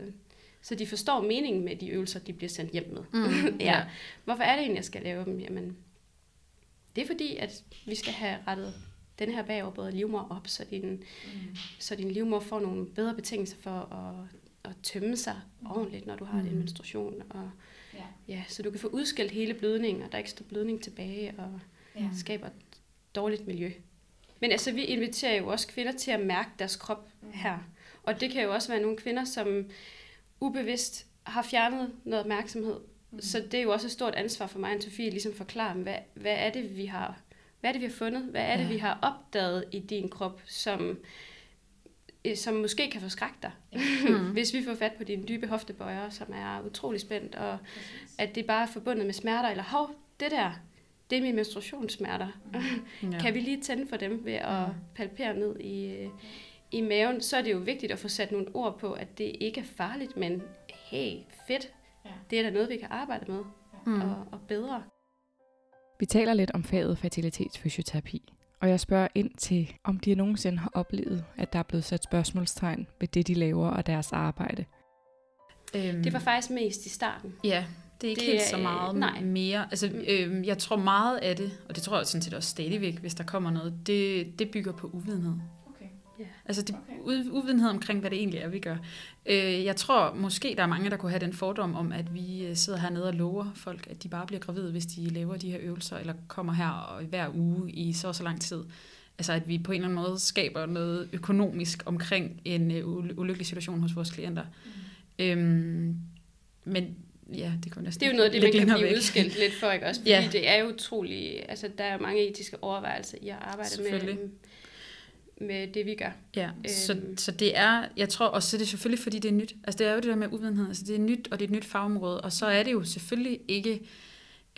så de forstår meningen med de øvelser, de bliver sendt hjem med. Mm. ja. Hvorfor er det egentlig, jeg skal lave dem? Jamen, det er fordi, at vi skal have rettet den her bagoverbøjede livmor op, så din, Mm. så din livmor får nogle bedre betingelser for at, at tømme sig ordentligt, når du har din Mm. menstruation. Og, Ja. ja, så du kan få udskilt hele blødningen, og der ikke står blødning tilbage, og Ja. skaber et dårligt miljø. Men altså, vi inviterer jo også kvinder til at mærke deres krop Mm. her. Og det kan jo også være nogle kvinder, som ubevidst har fjernet noget opmærksomhed. Mm. Så det er jo også et stort ansvar for mig og Sofie, ligesom forklare hvad, hvad er det, vi har hvad er det, vi har fundet? Hvad er det, Ja. vi har opdaget i din krop, som, øh, som måske kan forskrække dig? Mm. Hvis vi får fat på dine dybe hoftebøjer, som er utrolig spændt, og Præcis. at det bare er forbundet med smerter, eller hov, det der, det er mine menstruationssmerter. Ja. Kan vi lige tænde for dem ved at Mm. palpere ned i, øh, i maven, så er det jo vigtigt at få sat nogle ord på, at det ikke er farligt, men hey, fedt, Ja. det er da noget, vi kan arbejde med Mm. og, og bedre. Vi taler lidt om faget fertilitetsfysioterapi, og jeg spørger ind til, om de nogensinde har oplevet, at der er blevet sat spørgsmålstegn ved det, de laver og deres arbejde. Øhm, Det var faktisk mest i starten. Ja, det er ikke Det helt er, så øh, meget nej. mere. Altså, øhm, jeg tror meget af det, og det tror jeg sådan set også stadigvæk, hvis der kommer noget, det, det bygger på uvidenhed. Okay. Altså det, Okay. uvidenhed omkring, hvad det egentlig er, vi gør. Øh, jeg tror måske, der er mange, der kunne have den fordom om, at vi øh, sidder hernede og lover folk, at de bare bliver gravide, hvis de laver de her øvelser, eller kommer her og hver uge i så og så lang tid. Altså at vi på en eller anden måde skaber noget økonomisk omkring en øh, uly- ulykkelig situation hos vores klienter. Mm. Øhm, men ja, det kunne næsten Det er jo noget det, man kan blive væk. udskilt lidt for, ikke også? Fordi Ja. det er jo utroligt, altså der er mange etiske overvejelser i at arbejde med, Selvfølgelig. Med det, vi gør. Ja, så, Øhm. så det er, jeg tror også, det er selvfølgelig, fordi det er nyt. Altså det er jo det der med uvidenhed, altså det er nyt, og det er et nyt fagområde, og så er det jo selvfølgelig ikke,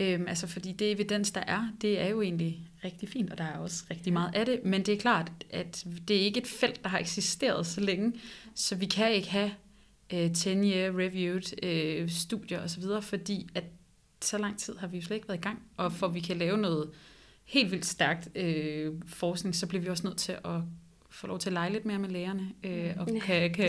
øhm, altså fordi det evidens, der er, det er jo egentlig rigtig fint, og der er også rigtig meget af det, men det er klart, at det er ikke et felt, der har eksisteret så længe, så vi kan ikke have øh, 10-year reviewed øh, studier osv., fordi at så lang tid har vi jo slet ikke været i gang, og for at vi kan lave noget helt vildt stærkt øh, forskning, så bliver vi også nødt til at få lov til at lege lidt mere med lægerne, øh, og Ja, kan, kan,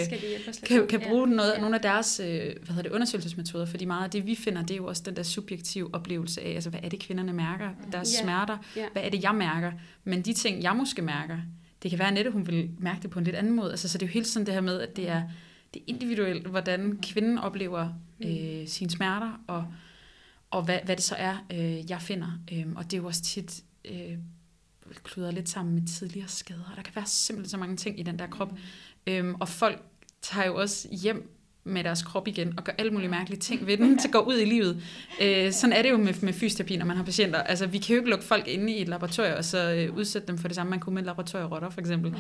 kan, kan Ja. bruge noget, Ja. nogle af deres øh, hvad hedder det, undersøgelsesmetoder, fordi meget af det, vi finder, det er jo også den der subjektive oplevelse af, altså hvad er det, kvinderne mærker, deres Ja. smerter, Ja. hvad er det, jeg mærker, men de ting, jeg måske mærker, det kan være, at Annette, hun vil mærke det på en lidt anden måde, altså, så det er jo hele tiden det her med, at det er, det er individuelt, hvordan kvinden oplever øh, sine smerter, og, og hvad, hvad det så er, øh, jeg finder, øhm, og det er jo også tit øh, kludret lidt sammen med tidligere skader, der kan være simpelthen så mange ting i den der krop, Øhm, og folk tager jo også hjem med deres krop igen og gør alle mulige mærkelige ting ved den, til at gå ud i livet. Øh, sådan er det jo med, med fysioterapi, når man har patienter. Altså, vi kan jo ikke lukke folk inde i et laboratorium og så øh, udsætte dem for det samme, man kunne med laboratorierotter, for eksempel.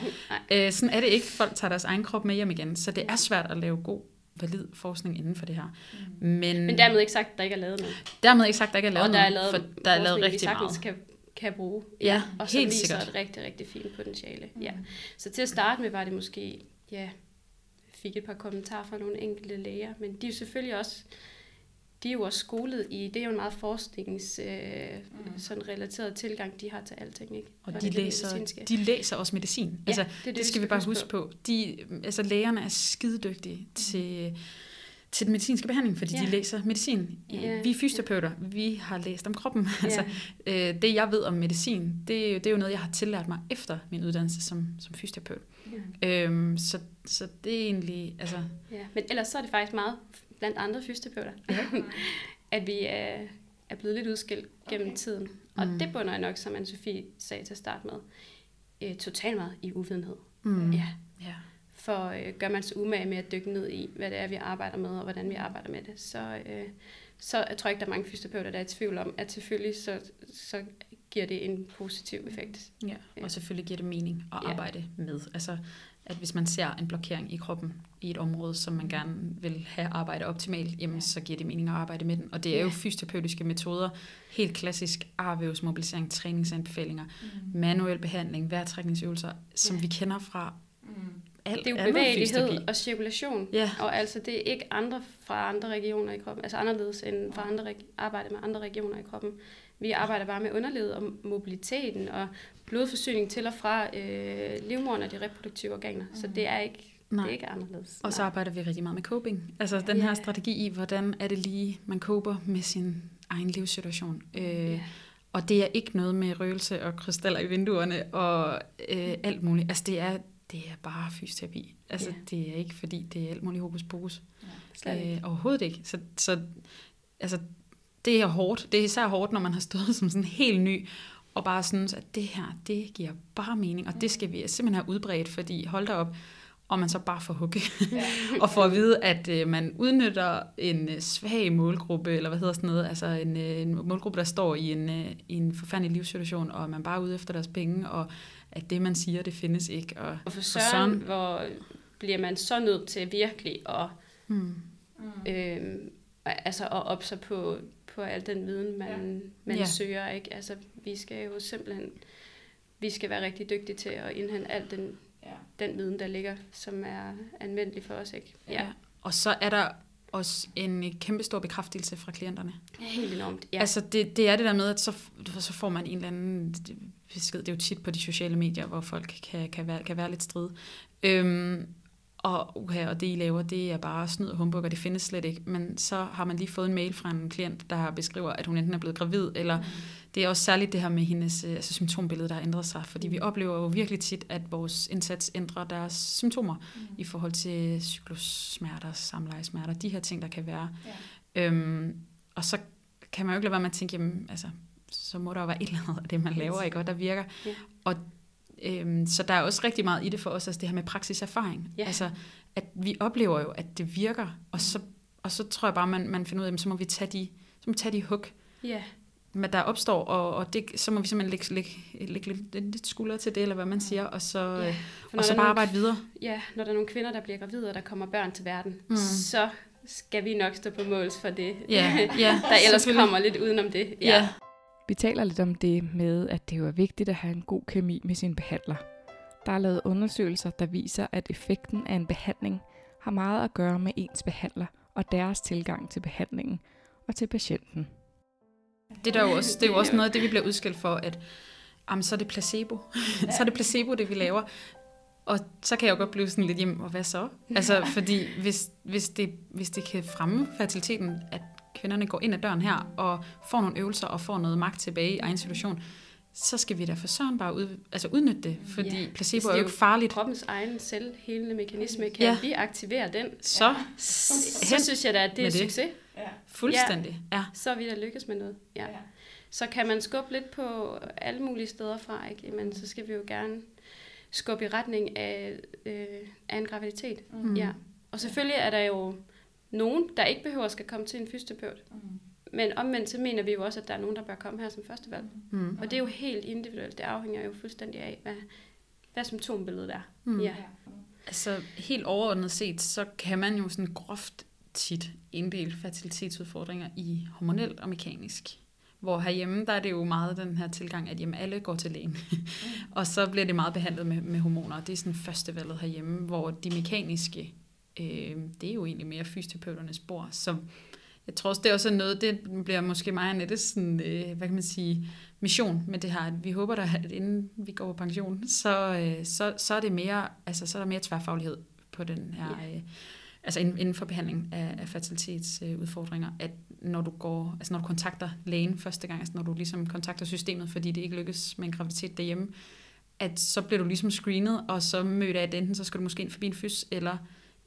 Øh, sådan er det ikke. Folk tager deres egen krop med hjem igen, så det er svært at lave god valid forskning inden for det her. Men, Men dermed ikke sagt, at der ikke er lavet noget. dermed ikke sagt, at der ikke er lavet og der er lavet for der er lavet rigtig meget. Kan, kan bruge. Ja, og så helt viser sikkert. et rigtig, rigtig fint potentiale. Ja. Mm. Så til at starte med var det måske, ja, fik et par kommentarer fra nogle enkelte læger, men de er jo selvfølgelig også, de er jo også skolet i, det er jo en meget forsknings, øh, Mm. sådan relateret tilgang, de har til alting, ikke? Og det de er læser, de læser også medicin. altså, det, Det, det skal vi bare huske på. De, altså lægerne er skidedygtige til, til den medicinske behandling, fordi Ja. de læser medicin. Ja. Vi er fysioterapeuter, vi har læst om kroppen. Ja. altså, øh, det jeg ved om medicin, det, er jo- det er jo noget, jeg har tillært mig efter min uddannelse som, som fysioterapeut. Ja. Øhm, så, så det er egentlig, altså, Ja. Men ellers så er det faktisk meget blandt andre fysioterapeuter, Ja. at vi er, er blevet lidt udskilt gennem Okay. tiden. Og Mm. det bunder nok, som Anne-Sophie sagde til at starte med, øh, totalt meget i uvidenhed. Mm. Ja. ja. For øh, gør man sig umage med at dykke ned i, hvad det er, vi arbejder med, og hvordan vi arbejder med det, så, øh, så jeg tror ikke, der er mange fysioterapeuter, der er i tvivl om, at selvfølgelig så, så giver det en positiv effekt. Ja, Ja. og selvfølgelig giver det mening at Ja. arbejde med. Altså, at hvis man ser en blokering i kroppen i et område, som man gerne vil have arbejdet optimalt, jamen, så giver det mening at arbejde med den. Og det er jo Ja. fysioterapeutiske metoder, helt klassisk arvævsmobilisering, træningsanbefalinger, Mm. manuel behandling, vejrtrækningsøvelser, som Ja. vi kender fra Mm. Alt Det er jo bevægelighed og cirkulation. Ja, Og altså, det er ikke andre fra andre regioner i kroppen, altså anderledes end fra andre arbejde med andre regioner i kroppen. Vi arbejder bare med underlivet og mobiliteten og blodforsyning til og fra øh, livmoderen og de reproduktive organer. Så det er ikke, det Nej. er ikke anderledes. Og så Nej. arbejder vi rigtig meget med coping. Altså den her strategi i, hvordan er det lige, man coper med sin egen livssituation. Øh, Ja. Og det er ikke noget med røgelse og krystaller i vinduerne og øh, alt muligt. Altså det er, det er bare fysioterapi. Altså Ja. det er ikke fordi, det er alt muligt hokus pokus. Ikke. Øh, overhovedet ikke. Så, så altså, det er hårdt. Det er især hårdt, når man har stået som sådan helt ny og bare synes, at det her, det giver bare mening, og det skal vi simpelthen have udbredt, fordi hold da op, og man så bare får hugge, og får at vide, at øh, man udnytter en øh, svag målgruppe, eller hvad hedder sådan noget, altså en, øh, en målgruppe, der står i en, øh, en forfærdelig livssituation, og man bare er ude efter deres penge, og at det, man siger, det findes ikke. Og, Og for for søren, søren. hvor bliver man så nødt til virkelig at, hmm, Mm. øh, altså at op sig på, på al den viden, man, man Ja. søger. Ikke? Altså, vi skal jo simpelthen vi skal være rigtig dygtige til at indhente al den, Ja. den viden, der ligger, som er anvendelig for os. Ikke? Ja, Og så er der også en kæmpe stor bekræftelse fra klienterne. helt enormt. Ja. Ja. Altså det, det er det der med, at så, så får man en eller anden besked. Det er jo tit på de sociale medier, hvor folk kan, kan, være, kan være lidt strid. Øhm, og, okay, og det I laver, det er bare snyd og humbug, og det findes slet ikke. Men så har man lige fået en mail fra en klient, der beskriver, at hun enten er blevet gravid, eller Mm. det er også særligt det her med hendes øh, altså symptombillede, der har ændret sig. Fordi vi oplever jo virkelig tit, at vores indsats ændrer deres symptomer Mm. i forhold til cyklussmerter, samlejesmerter, de her ting, der kan være. Ja. Øhm, og så kan man jo ikke lade være med at tænke, jamen, altså, så må der jo være et eller andet af det, man laver, ikke? Og der virker. Ja. Og, øhm, så der er også rigtig meget i det for os, altså det her med praksiserfaring. Ja. Altså, at vi oplever jo, at det virker, og så, og så tror jeg bare, man, man finder ud af, så må vi tage de, så må vi tage de hug, ja. men der opstår, og, og det, så må vi simpelthen lægge, lægge, lægge lidt, skulder til det, eller hvad man siger, og så, ja. ja. For og så bare nogle- arbejde videre. Ja, når der er nogle kvinder, der bliver gravide, og der kommer børn til verden, Mm. så skal vi nok stå på måls for det, Ja, ja, der ellers kommer lidt udenom det. Ja. Vi taler lidt om det med, at det jo er vigtigt at have en god kemi med sin behandler. Der er lavet undersøgelser, der viser, at effekten af en behandling har meget at gøre med ens behandler og deres tilgang til behandlingen og til patienten. Det er, der jo også, det er jo også noget af det, vi bliver udskilt for, at jamen, så er det placebo. så er det placebo, det vi laver. Og så kan jeg jo godt blive sådan lidt hjem, og hvad så? Altså, fordi hvis, hvis, det, hvis det kan fremme fertiliteten, at kvinderne går ind ad døren her og får nogle øvelser og får noget magt tilbage i egen situation, så skal vi da for søren bare ud, altså udnytte det, fordi Ja, placebo det er jo ikke farligt. Kroppens egen selvhelende mekanisme, kan Ja. ja. vi aktivere den, Så så synes jeg da, at det er det. succes. Ja. fuldstændig. Ja. Så er vi da lykkes med noget. Ja. Ja. Så kan man skubbe lidt på alle mulige steder fra, ikke? men så skal vi jo gerne skubbe i retning af, øh, af en graviditet. Mm. Ja. Og selvfølgelig er der jo nogen, der ikke behøver at skal komme til en fysioterapeut. Mm. Men omvendt så mener vi jo også, at der er nogen, der bør komme her som første valg. Mm. Og det er jo helt individuelt. Det afhænger jo fuldstændig af, hvad, hvad symptombilledet er. Mm. Ja. Altså helt overordnet set, så kan man jo sådan groft tit inddele fertilitetsudfordringer i hormonelt og mekanisk. Hvor herhjemme, der er det jo meget den her tilgang, at jamen, alle går til lægen. og så bliver det meget behandlet med, med hormoner. Det er sådan første valget herhjemme, hvor de mekaniske, øh, det er jo egentlig mere fysioterapeuternes spor. Så jeg tror også, det er også noget, det bliver måske mig og Nette sådan, øh, hvad kan man sige, mission med det her. At vi håber da, at inden vi går på pension, så, øh, så, så er det mere, altså så er der mere tværfaglighed på den her, Ja. øh, altså inden, inden for behandling af, af fertilitetsudfordringer, at når du går, altså når du kontakter lægen første gang, altså når du ligesom kontakter systemet, fordi det ikke lykkes med en graviditet derhjemme, at så bliver du ligesom screenet, og så møder at enten så skal du måske ind forbi en fys, eller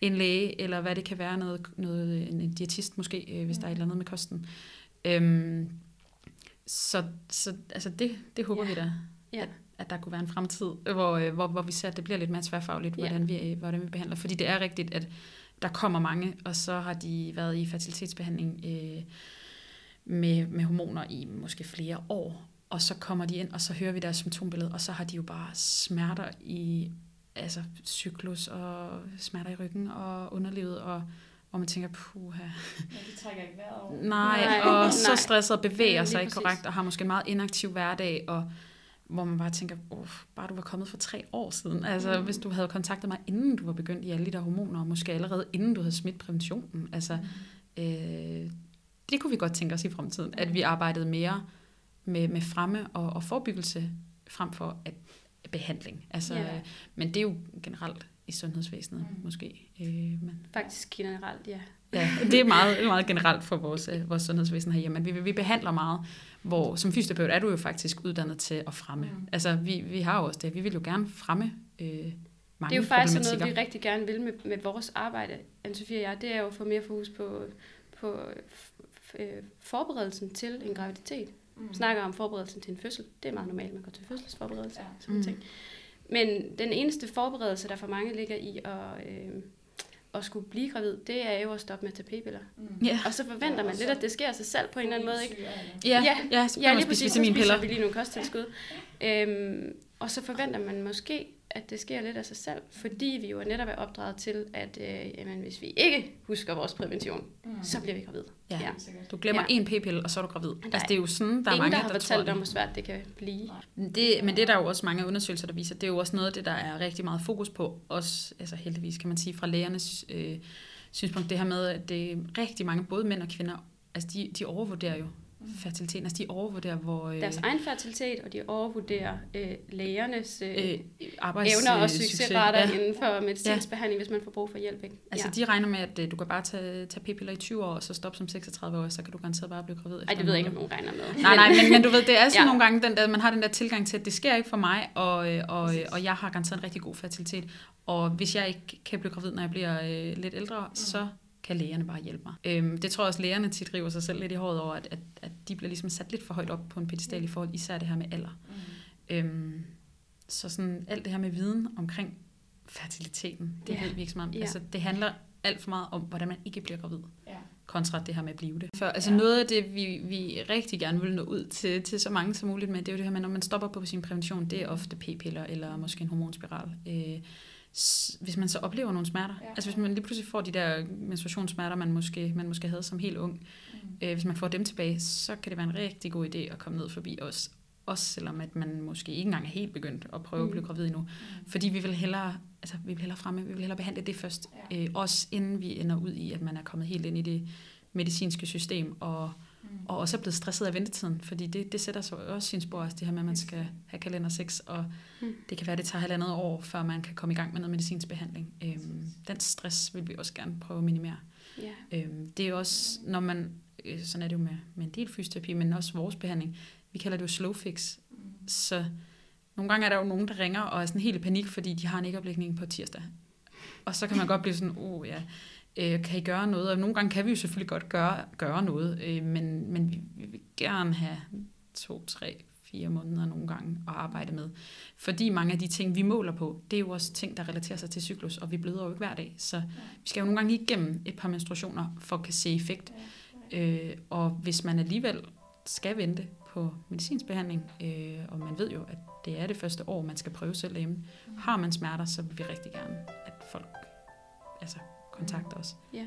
en læge, eller hvad det kan være, noget, noget en diætist måske, øh, hvis der er et eller andet med kosten. Øhm, så så altså det, det håber Ja. vi da, Ja. at, at der kunne være en fremtid, hvor, øh, hvor, hvor vi ser, at det bliver lidt mere tværfagligt, Ja. hvordan, vi, øh, hvordan vi behandler. Fordi det er rigtigt, at der kommer mange, og så har de været i fertilitetsbehandling øh, med, med hormoner i måske flere år, og så kommer de ind, og så hører vi deres symptombillede, og så har de jo bare smerter i altså cyklus og smerter i ryggen og underlivet, og, og man tænker, puha, Ja, de trækker ikke vejret over. nej, Nej, og så nej. stresset og bevæger sig ikke korrekt, og har måske en meget inaktiv hverdag, og hvor man bare tænker, oh, bare du var kommet for tre år siden. Altså, Mm. hvis du havde kontaktet mig, inden du var begyndt i alle de der hormoner, og måske allerede inden du havde smidt præventionen. Altså, Mm. øh, det kunne vi godt tænke os i fremtiden, at vi arbejdede mere med, med fremme og, og forebyggelse, frem for at behandling. Altså, Ja. Men det er jo generelt i sundhedsvæsenet, Mm. måske. Øh, men Faktisk generelt, ja. Ja, det er meget, meget generelt for vores, øh, vores sundhedsvæsen herhjemme. Vi, vi behandler meget, hvor som fysioterapeut er du jo faktisk uddannet til at fremme. Mm. Altså, vi, vi har jo også det. Vi vil jo gerne fremme øh, mange Det er jo faktisk noget, vi rigtig gerne vil med, med vores arbejde, Anne-Sophie og jeg, det er jo at få mere fokus på, på øh, forberedelsen til en graviditet. Mm. Snakker om forberedelsen til en fødsel. Det er meget normalt, man går til fødselsforberedelse. Ja. Sådan mm. Ting. Men den eneste forberedelse, der for mange ligger i at, øh, at skulle blive gravid, det er jo at stoppe med at tage p-piller. Mm. Ja, Og så forventer man lidt, at det sker af sig selv på en eller anden måde, ikke? ja, Ja, ja, så Ja, lige spise præcis. Så spiser vi lige nogle kosttilskud. Øhm, og så forventer man måske, at det sker lidt af sig selv, fordi vi jo netop er opdraget til, at øh, jamen, hvis vi ikke husker vores prævention, Mm. så bliver vi gravid. Ja. Ja. Sikkert. Du glemmer Ja. en p-pille, og så er du gravid. Altså, er det er jo sådan, der er Ingen, mange, der har der tror fortalt det. om, hvor svært det kan blive. Det, men det er der jo også mange undersøgelser, der viser. Det er jo også noget af det, der er rigtig meget fokus på. Også, altså heldigvis kan man sige, fra lægernes øh, synspunkt, det her med, at det er rigtig mange, både mænd og kvinder, altså de, de overvurderer jo fertiliteten. Altså de overvurderer, hvor... Øh, Deres egen fertilitet, og de overvurderer øh, lægernes øh, øh, arbejds, evner og øh, succesrater Ja. inden for medicinsk ja. behandling, hvis man får brug for hjælp. Ikke? Altså ja. de regner med, at øh, du kan bare tage, tage p-piller i 20 år, og så stoppe som 36 år, så kan du garanteret bare blive gravid. Ej, det ved jeg ikke, om nogen regner med. Nej, nej, men, men du ved, det er sådan. Ja. nogle gange, den der, man har den der tilgang til, at det sker ikke for mig, og, øh, og, øh, og jeg har garanteret en rigtig god fertilitet. Og hvis jeg ikke kan blive gravid, når jeg bliver øh, lidt ældre, mm. så kan lægerne bare hjælpe mig. Øhm, det tror jeg også, lægerne tit river sig selv lidt i håret over, at, at, at de bliver ligesom sat lidt for højt op på en pedestal i forhold, især det her med alder. Mm. Øhm, så sådan alt det her med viden omkring fertiliteten, det Ja. ved vi ikke så meget om. Ja. Altså, det handler alt for meget om, hvordan man ikke bliver gravid Ja. kontra det her med at blive det. For, altså ja. noget af det, vi, vi rigtig gerne vil nå ud til, til så mange som muligt med, det er jo det her med, når man stopper på sin prævention, det er ofte p-piller eller måske en hormonspiral. Øh, hvis man så oplever nogle smerter, Ja. altså hvis man lige pludselig får de der menstruationssmerter, man måske, man måske havde som helt ung, Mm. øh, hvis man får dem tilbage, så kan det være en rigtig god idé at komme ned forbi os. Også selvom at man måske ikke engang er helt begyndt at prøve mm. at blive Mm. gravid endnu. Mm. Fordi vi vil hellere, altså, vi vil hellere fremme, vi vil hellere behandle det først. Ja. Øh, også inden vi ender ud i, at man er kommet helt ind i det medicinske system, og, Mm. og også er blevet stresset af ventetiden. Fordi det, det sætter sig også sin spor, altså det her med, at man skal have kalender 6, og Mm. det kan være, det tager halvandet år, før man kan komme i gang med noget medicinsk behandling. Øhm, den stress vil vi også gerne prøve at minimere. Ja. Øhm, det er også, når man, øh, sådan er det jo med, med en del fysioterapi, men også vores behandling, vi kalder det jo slow fix. Mm. Så nogle gange er der jo nogen, der ringer og er sådan helt i panik, fordi de har en ikke-oplægning på tirsdag. Og så kan man godt blive sådan, oh ja, øh, kan I gøre noget? Og nogle gange kan vi jo selvfølgelig godt gøre, gøre noget, øh, men, men vi, vi vil gerne have to, tre, fire måneder nogle gange at arbejde med. Fordi mange af de ting, vi måler på, det er jo også ting, der relaterer sig til cyklus, og vi bløder jo ikke hver dag. Så vi skal jo nogle gange igennem et par menstruationer, for at kan se effekt. Øh, og hvis man alligevel skal vente på medicinsk behandling, øh, og man ved jo, at det er det første år, man skal prøve selv hjemme, har man smerter, så vil vi rigtig gerne, at folk altså, kontakter os. Ja.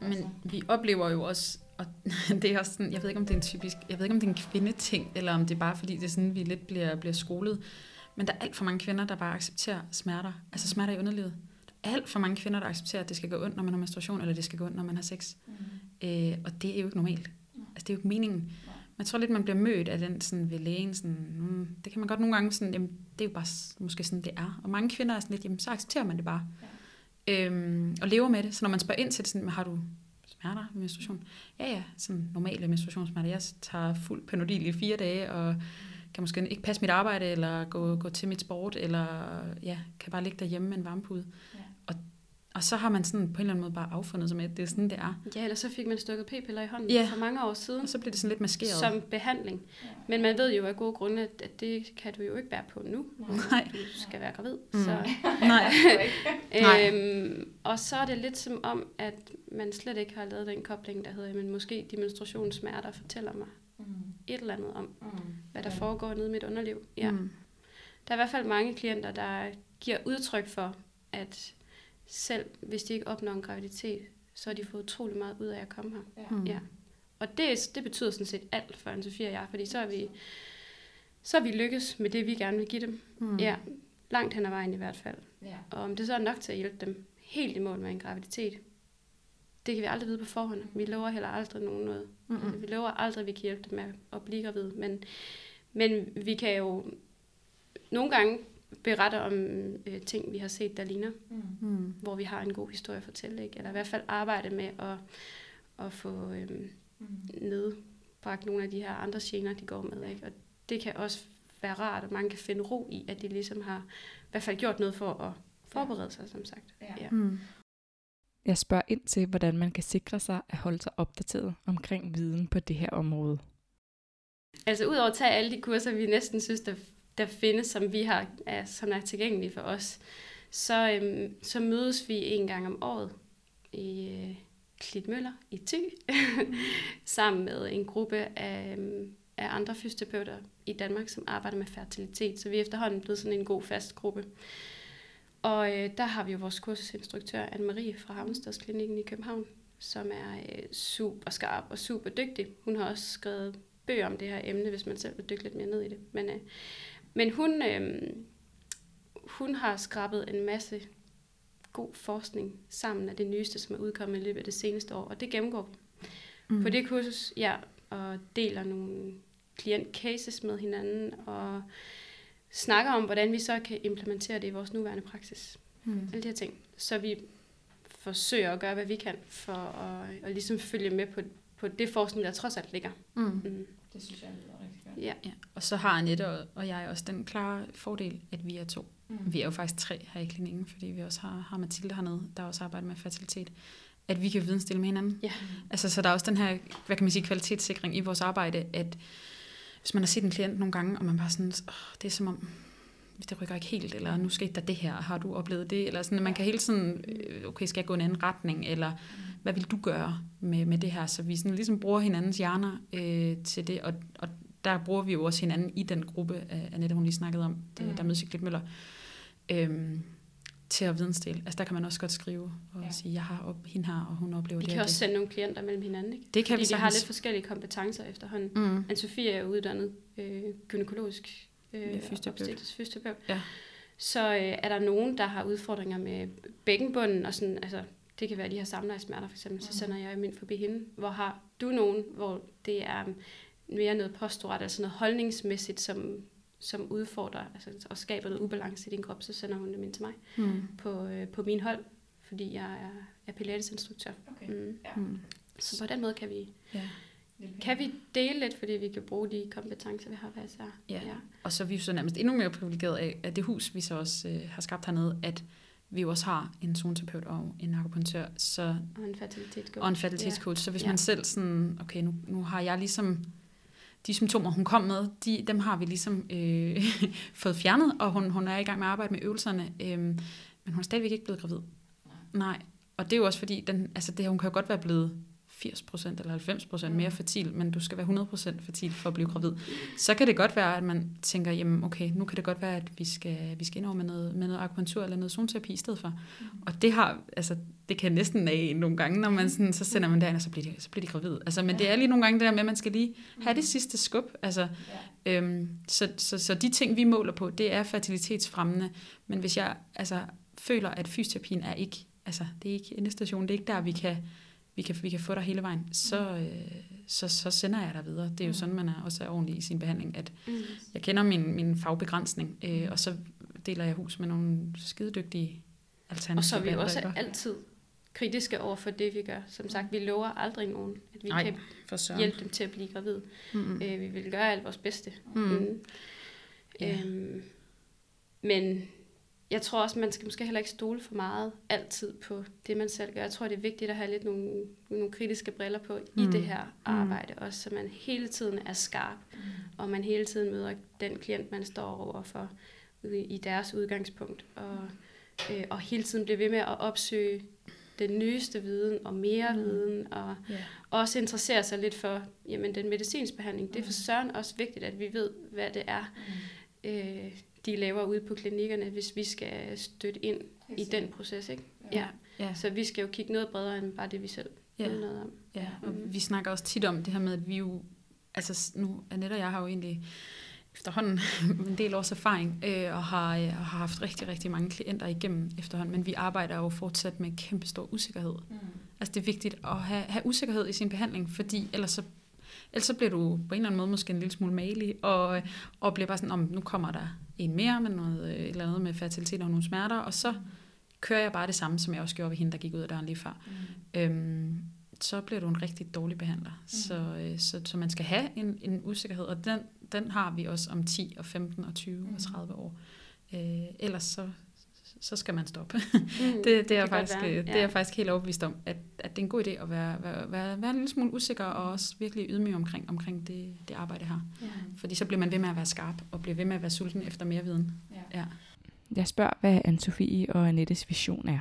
Men vi oplever jo også, og det er også sådan, jeg ved ikke om det er en typisk, jeg ved ikke om det er en kvindeting, eller om det er bare fordi det er sådan, vi lidt bliver, bliver skolet. Men der er alt for mange kvinder, der bare accepterer smerter, altså smerter i underlivet. Der er alt for mange kvinder, der accepterer, at det skal gå ondt, når man har menstruation, eller det skal gå ondt, når man har sex. Mm. Øh, og det er jo ikke normalt. Altså det er jo ikke meningen. jeg tror lidt, man bliver mødt af den sådan ved lægen. Sådan, mm, det kan man godt nogle gange sådan, jamen, det er jo bare måske sådan, det er. Og mange kvinder er sådan lidt, jamen, så accepterer man det bare. Ja. Øhm, og lever med det. Så når man spørger ind til det, sådan, "Men har du smerter ved menstruation? Ja, ja, sådan normale menstruationssmerter. Jeg tager fuld Panodil i fire dage, og kan måske ikke passe mit arbejde, eller gå, gå til mit sport, eller ja, kan bare ligge derhjemme med en varmepude. Ja. Og, og så har man sådan på en eller anden måde bare affundet sig med, at det er sådan, det er. Ja, ellers så fik man stukket p-piller i hånden Ja. for mange år siden Og så bliver det sådan lidt maskeret. som behandling. Men man ved jo af gode grunde, at det kan du jo ikke være på nu. Nej. Du skal være gravid. Mm. Så, Nej. Øhm, og så er det lidt som om, at man slet ikke har lavet den kobling, der hedder, men måske de menstruationssmerter fortæller mig et eller andet om, hvad der foregår nede i mit underliv. Ja. Mm. Der er i hvert fald mange klienter, der giver udtryk for, at selv hvis de ikke opnår en graviditet, så har de fået utrolig meget ud af at komme her. Mm. Ja. Og det, det betyder sådan set alt for Anne-Sophie og jeg, fordi så er vi, så er vi lykkes med det, vi gerne vil give dem. Mm. Ja, langt hen ad vejen i hvert fald. Ja. Og om det så er nok til at hjælpe dem helt i mål med en graviditet, det kan vi aldrig vide på forhånd. Vi lover heller aldrig nogen noget. Mm-mm. Altså, vi lover aldrig, at vi kan hjælpe dem med at blive gravid. Men, men vi kan jo nogle gange berette om øh, ting, vi har set, der ligner, Mm. hvor vi har en god historie at fortælle. Ikke? Eller i hvert fald arbejde med at, at få øh, nedbragt nogle af de her andre gener, de går med. Ikke? Og det kan også være rart, at man kan finde ro i, at de ligesom har i hvert fald gjort noget for at forberede sig, som sagt. Ja. Ja. Mm. Jeg spørger ind til, hvordan man kan sikre sig at holde sig opdateret omkring viden på det her område. Altså udover at tage alle de kurser, vi næsten synes, der, der findes, som vi har, er, som er tilgængelige for os, så, øhm, så mødes vi en gang om året i øh, Klitmøller i Thy, sammen med en gruppe af, øhm, af andre fysioterapeuter i Danmark, som arbejder med fertilitet. Så vi er efterhånden blevet sådan en god fast gruppe. Og øh, der har vi jo vores kursusinstruktør, Anne-Marie fra Havnstadsklinikken i København, som er øh, super skarp og super dygtig. Hun har også skrevet bøger om det her emne, hvis man selv vil dykke lidt mere ned i det. Men, øh, men hun, øh, hun har skrabet en masse god forskning sammen af det nyeste, som er udkommet i løbet af det seneste år, og det gennemgår vi Mm. på det kursus, ja, og deler nogle klient-cases med hinanden, og snakker om, hvordan vi så kan implementere det i vores nuværende praksis. Mm. Alle de her ting. Så vi forsøger at gøre, hvad vi kan, for at, at ligesom følge med på, på det forskning, der trods alt ligger. Mm. Mm. Det synes jeg lyder rigtig godt. Ja. Ja. Og så har Annette og- og jeg også den klare fordel, at vi er to. Mm. Vi er jo faktisk tre her i klinikken, fordi vi også har, har Mathilde hernede, der også arbejder med fertilitet. At vi kan vidensdele med hinanden. Ja. Altså, så der er også den her, hvad kan man sige, kvalitetssikring i vores arbejde, at hvis man har set en klient nogle gange, og man bare sådan, oh, det er som om, det rykker ikke helt, eller nu skete der det her, har du oplevet det, eller sådan, man kan hele tiden, øh, okay, skal jeg gå en anden retning, eller hvad vil du gøre med, med det her, så vi sådan ligesom bruger hinandens hjerner øh, til det, og, og der bruger vi jo også hinanden i den gruppe, Annette hun lige snakkede om, det, Mm. der mødes i Klitmøller, øhm, til at vidensdele. Altså der kan man også godt skrive og Ja. sige, jeg har op, hende her, og hun oplever Vi det kan og også det. sende nogle klienter mellem hinanden, ikke? Det kan Fordi vi de har lidt forskellige kompetencer efterhånden. Mm. Anne-Sophie er uddannet øh, gynækologisk øh, Ja, fysioterapeut. Ja. Så øh, er der nogen, der har udfordringer med bækkenbunden, og sådan, altså, det kan være de her samlejsmerter for eksempel, så Mhm. sender jeg dem ind forbi hende. Hvor har du nogen, hvor det er mere noget posturat, altså noget holdningsmæssigt, som, som udfordrer, altså, og skaber noget ubalance i din krop, så sender hun dem ind til mig Mm. på, øh, på min hold, fordi jeg er, er pilatesinstruktør. Okay. Mm. Ja. Mm. Så på den måde kan vi, Ja. Kan vi dele lidt, fordi vi kan bruge de kompetencer, vi har hver især. Ja. Og så er vi jo så nærmest endnu mere privilegeret af, at det hus, vi så også øh, har skabt hernede, at vi jo også har en zoneterapeut og en akupunktør, så, Og en fertilitetscoach. og en fertilitetscoach. Så hvis Ja. man selv sådan, okay, nu, nu har jeg ligesom de symptomer, hun kom med, de, dem har vi ligesom øh, fået fjernet, og hun, hun er i gang med at arbejde med øvelserne, øh, men hun er stadigvæk ikke blevet gravid. Nej. Og det er jo også fordi, den, altså det, hun kan jo godt være blevet 80% eller 90% mere fertil, men du skal være 100% fertil for at blive gravid. Så kan det godt være, at man tænker, jamen okay, nu kan det godt være, at vi skal, vi skal ind over med noget, med noget akupunktur eller noget zoneterapi i stedet for. Og det har, altså, det kan næsten af nogle gange, når man sådan, så sender man derind, og så bliver de, så bliver de gravid. Altså, men det er lige nogle gange det der med, at man skal lige have det sidste skub. Altså, øhm, så, så, så de ting, vi måler på, det er fertilitetsfremmende. Men hvis jeg altså, føler, at fysioterapien er ikke, altså, det er ikke endestation, det er ikke der, vi kan vi kan, vi kan få dig hele vejen, så, øh, så, så sender jeg dig videre. Det er jo sådan, man er også er ordentlig i sin behandling, at Mm. jeg kender min, min fagbegrænsning, øh, og så deler jeg hus med nogle skidedygtige alternativer. Og så er vi også altid kritiske over for det, vi gør. Som sagt, vi lover aldrig nogen, at vi Nej, kan hjælpe dem til at blive gravid. Mm-mm. Øh, vi vil gøre alt vores bedste. Mm. Mm. Ja. Øhm, men jeg tror også, man skal måske heller ikke stole for meget altid på det, man selv gør. Jeg tror, det er vigtigt at have lidt nogle, nogle kritiske briller på i Mm. det her arbejde, også så man hele tiden er skarp, og man hele tiden møder den klient, man står overfor i i deres udgangspunkt, og, øh, og hele tiden bliver ved med at opsøge den nyeste viden og mere Mm. mm. viden, og Ja. også interessere sig lidt for jamen, den medicinske behandling. Det er for søren også vigtigt, at vi ved, hvad det er, øh, de laver ude på klinikkerne, hvis vi skal støtte ind i den proces. Ikke? Ja. Ja. Så vi skal jo kigge noget bredere end bare det, vi selv Ja. ved noget om. Ja, og Mm. vi snakker også tit om det her med, at vi jo, altså nu, Annette og jeg har jo egentlig efterhånden en del års erfaring, øh, og har, øh, og har haft rigtig, rigtig mange klienter igennem efterhånden, men vi arbejder jo fortsat med kæmpe stor usikkerhed. Mm. Altså det er vigtigt at have, have usikkerhed i sin behandling, fordi ellers så, ellers så bliver du på en eller anden måde måske en lille smule malig, og, og bliver bare sådan, om nu kommer der en mere med noget, øh, et eller andet med fertilitet og nogle smerter, og så kører jeg bare det samme, som jeg også gjorde ved hende, der gik ud af døren lige før. Mm. Øhm, så bliver du en rigtig dårlig behandler. Mm. Så, øh, så, så man skal have en, en usikkerhed, og den, den har vi også om 10 og 15 og 20 mm. og 30 år. Øh, ellers så, så skal man stoppe. Mm, det, det, er godt faktisk, være. øh, det er jeg faktisk helt overbevist om, at, at det er en god idé at være, være, være, være en lille smule usikker og også virkelig ydmyg omkring, omkring det, det arbejde her. Ja. Fordi så bliver man ved med at være skarp og bliver ved med at være sulten efter mere viden. Ja. Ja. Jeg spørger, hvad Anne-Sophie og Annettes vision er.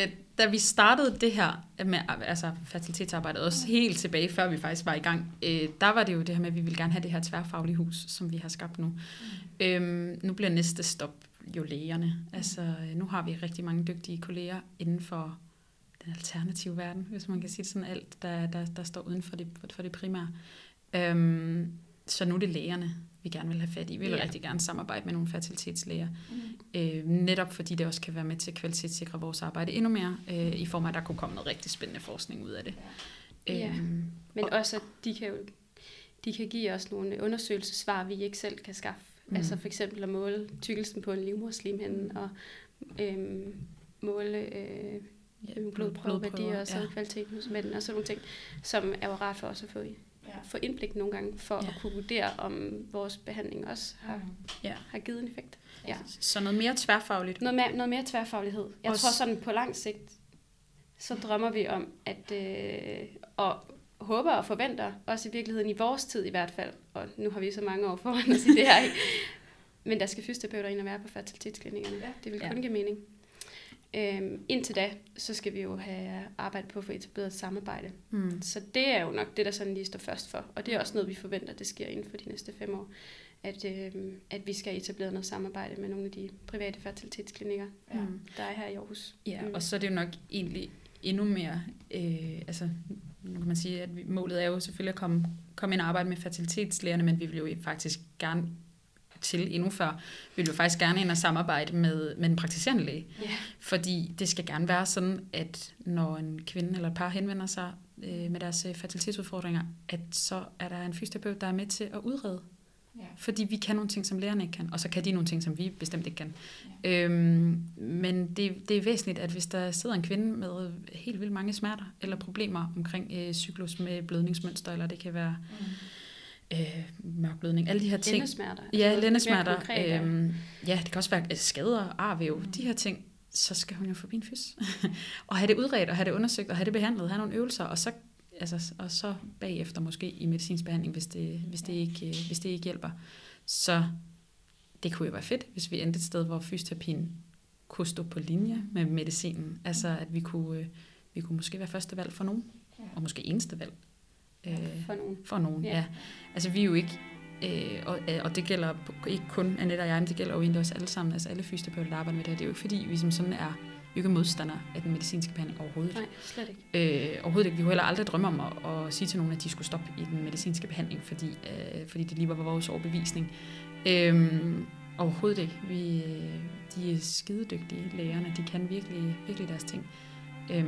Øh, Da vi startede det her med altså fertilitetsarbejdet, også helt tilbage, før vi faktisk var i gang, øh, der var det jo det her med, at vi ville gerne have det her tværfaglige hus, som vi har skabt nu. Mm. Øhm, nu bliver næste stop jo lægerne. Altså, øh, nu har vi rigtig mange dygtige kolleger inden for den alternative verden, hvis man kan sige sådan alt, der, der, der står uden for det, for det primære. Øhm, så nu er det lægerne, vi gerne vil have fat i. Vi vil Ja. rigtig gerne samarbejde med nogle fertilitetslæger. Mm. Øh, netop fordi det også kan være med til at kvalitetssikre vores arbejde endnu mere, øh, i form af, at der kunne komme noget rigtig spændende forskning ud af det. Ja. Øhm, Men også, at de kan jo de kan give os nogle undersøgelsesvar, vi ikke selv kan skaffe. Mm. Mm. Altså for eksempel at måle tykkelsen på en livmorslimhinde, og øhm, måle øh, ja, blodprøveværdier og så ja. kvaliteten hos mænd og sådan nogle ting, som er jo rart for os at få, i, Ja. få indblik nogle gange, for Ja. ja. at kunne vurdere, om vores behandling også har, Ja. har givet en effekt. Ja. Så noget mere tværfagligt. Noget mere, noget mere tværfaglighed. Jeg Også- tror sådan på lang sigt, så drømmer vi om, at øh, og håber og forventer, også i virkeligheden i vores tid i hvert fald, og nu har vi så mange år foran os i det her, ikke? men der skal fysioterapeuter ind og være på fertilitetsklinikkerne. Ja. Det vil Ja. kun give mening. Øhm, indtil da, så skal vi jo have arbejdet på at få etableret et samarbejde. Mm. Så det er jo nok det, der sådan lige står først for. Og det er også noget, vi forventer, det sker inden for de næste fem år. At, øh, at vi skal etablere noget samarbejde med nogle af de private fertilitetsklinikker, Ja. Mm. der er her i Aarhus. Ja, Mm. og så er det jo nok egentlig endnu mere, øh, altså nu kan man sige, at vi, målet er jo selvfølgelig at komme, komme ind og arbejde med fertilitetslægerne, men vi vil jo faktisk gerne til endnu før, vi vil jo faktisk gerne ind og samarbejde med, med en praktiserende læge. Ja. Fordi det skal gerne være sådan, at når en kvinde eller et par henvender sig øh, med deres øh, fertilitetsudfordringer, at så er der en fysioterapeut, der er med til at udrede. Ja. Fordi vi kan nogle ting, som lærerne ikke kan, og så kan de nogle ting, som vi bestemt ikke kan. Ja. Øhm, men det, det er væsentligt, at hvis der sidder en kvinde med helt vildt mange smerter eller problemer omkring øh, cyklus med blødningsmønster, eller det kan være Mm. øh, mørkblødning, alle de her ting. Lændesmerter. Ja, mere lændesmerter. Øhm, ja, det kan også være øh, skader, arvæv, de her ting. Så skal hun jo forbi en fys. og have det udredt, og have det undersøgt, og have det behandlet, have nogle øvelser, og så, altså, og så bagefter måske i medicinsk behandling, hvis det, hvis, det ikke, øh, hvis det ikke hjælper. Så det kunne jo være fedt, hvis vi endte et sted, hvor fysioterapien kunne stå på linje med medicinen. Altså, at vi kunne, øh, vi kunne måske være første valg for nogen, Ja. og måske eneste valg. Øh, For nogen. for nogen, ja. Ja. Altså vi er jo ikke, øh, og, og det gælder ikke kun Annette og jeg, men det gælder jo egentlig også alle sammen, altså alle fysioterapeuter, der arbejder med det her. Det er jo ikke fordi, vi som sådan er jo ikke modstandere af den medicinske behandling overhovedet. Nej, slet ikke. Øh, overhovedet ikke. Vi kunne heller aldrig drømme om at, at sige til nogen, at de skulle stoppe i den medicinske behandling, fordi, øh, fordi det lige var vores overbevisning. Øh, overhovedet ikke. Vi, øh, de er skidedygtige, lægerne. De kan virkelig, virkelig deres ting. Øh,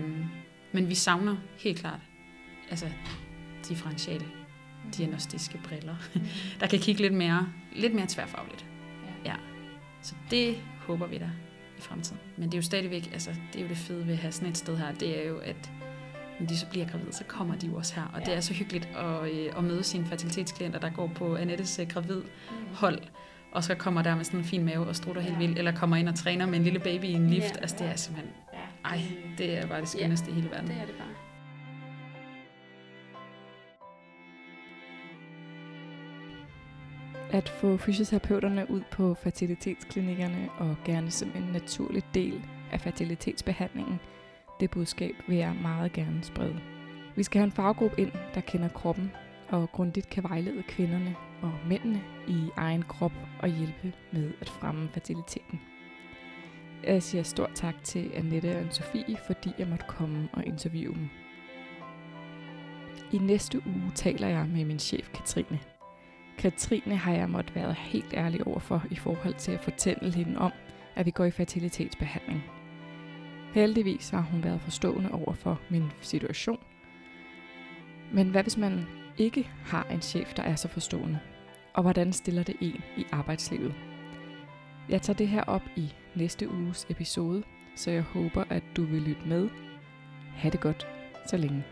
Men vi savner helt klart altså, differentiale diagnostiske briller, der kan kigge lidt mere, lidt mere tværfagligt. Ja. ja. Så det håber vi da fremtiden. Men det er jo stadigvæk, altså det er jo det fede ved at have sådan et sted her, det er jo, at når de så bliver gravide, så kommer de jo også her. Og ja. det er så hyggeligt at, øh, at møde sine fertilitetsklienter, der går på Annettes øh, gravid hold, og så kommer der med sådan en fin mave og strutter ja. helt vildt, eller kommer ind og træner med en lille baby i en lift. Ja. Altså det er simpelthen, Ja. ej, det er bare det skønneste i hele verden. Det er det bare. At få fysioterapeuterne ud på fertilitetsklinikkerne og gerne som en naturlig del af fertilitetsbehandlingen, det budskab vil jeg meget gerne sprede. Vi skal have en faggruppe ind, der kender kroppen og grundigt kan vejlede kvinderne og mændene i egen krop og hjælpe med at fremme fertiliteten. Jeg siger stort tak til Annette og Sofie, fordi jeg måtte komme og interviewe dem. I næste uge taler jeg med min chef Katrine. Katrine har jeg måtte være helt ærlig overfor i forhold til at fortælle hende om, at vi går i fertilitetsbehandling. Heldigvis har hun været forstående over for min situation. Men hvad hvis man ikke har en chef, der er så forstående? Og hvordan stiller det en i arbejdslivet? Jeg tager det her op i næste uges episode, så jeg håber, at du vil lytte med. Ha' det godt så længe.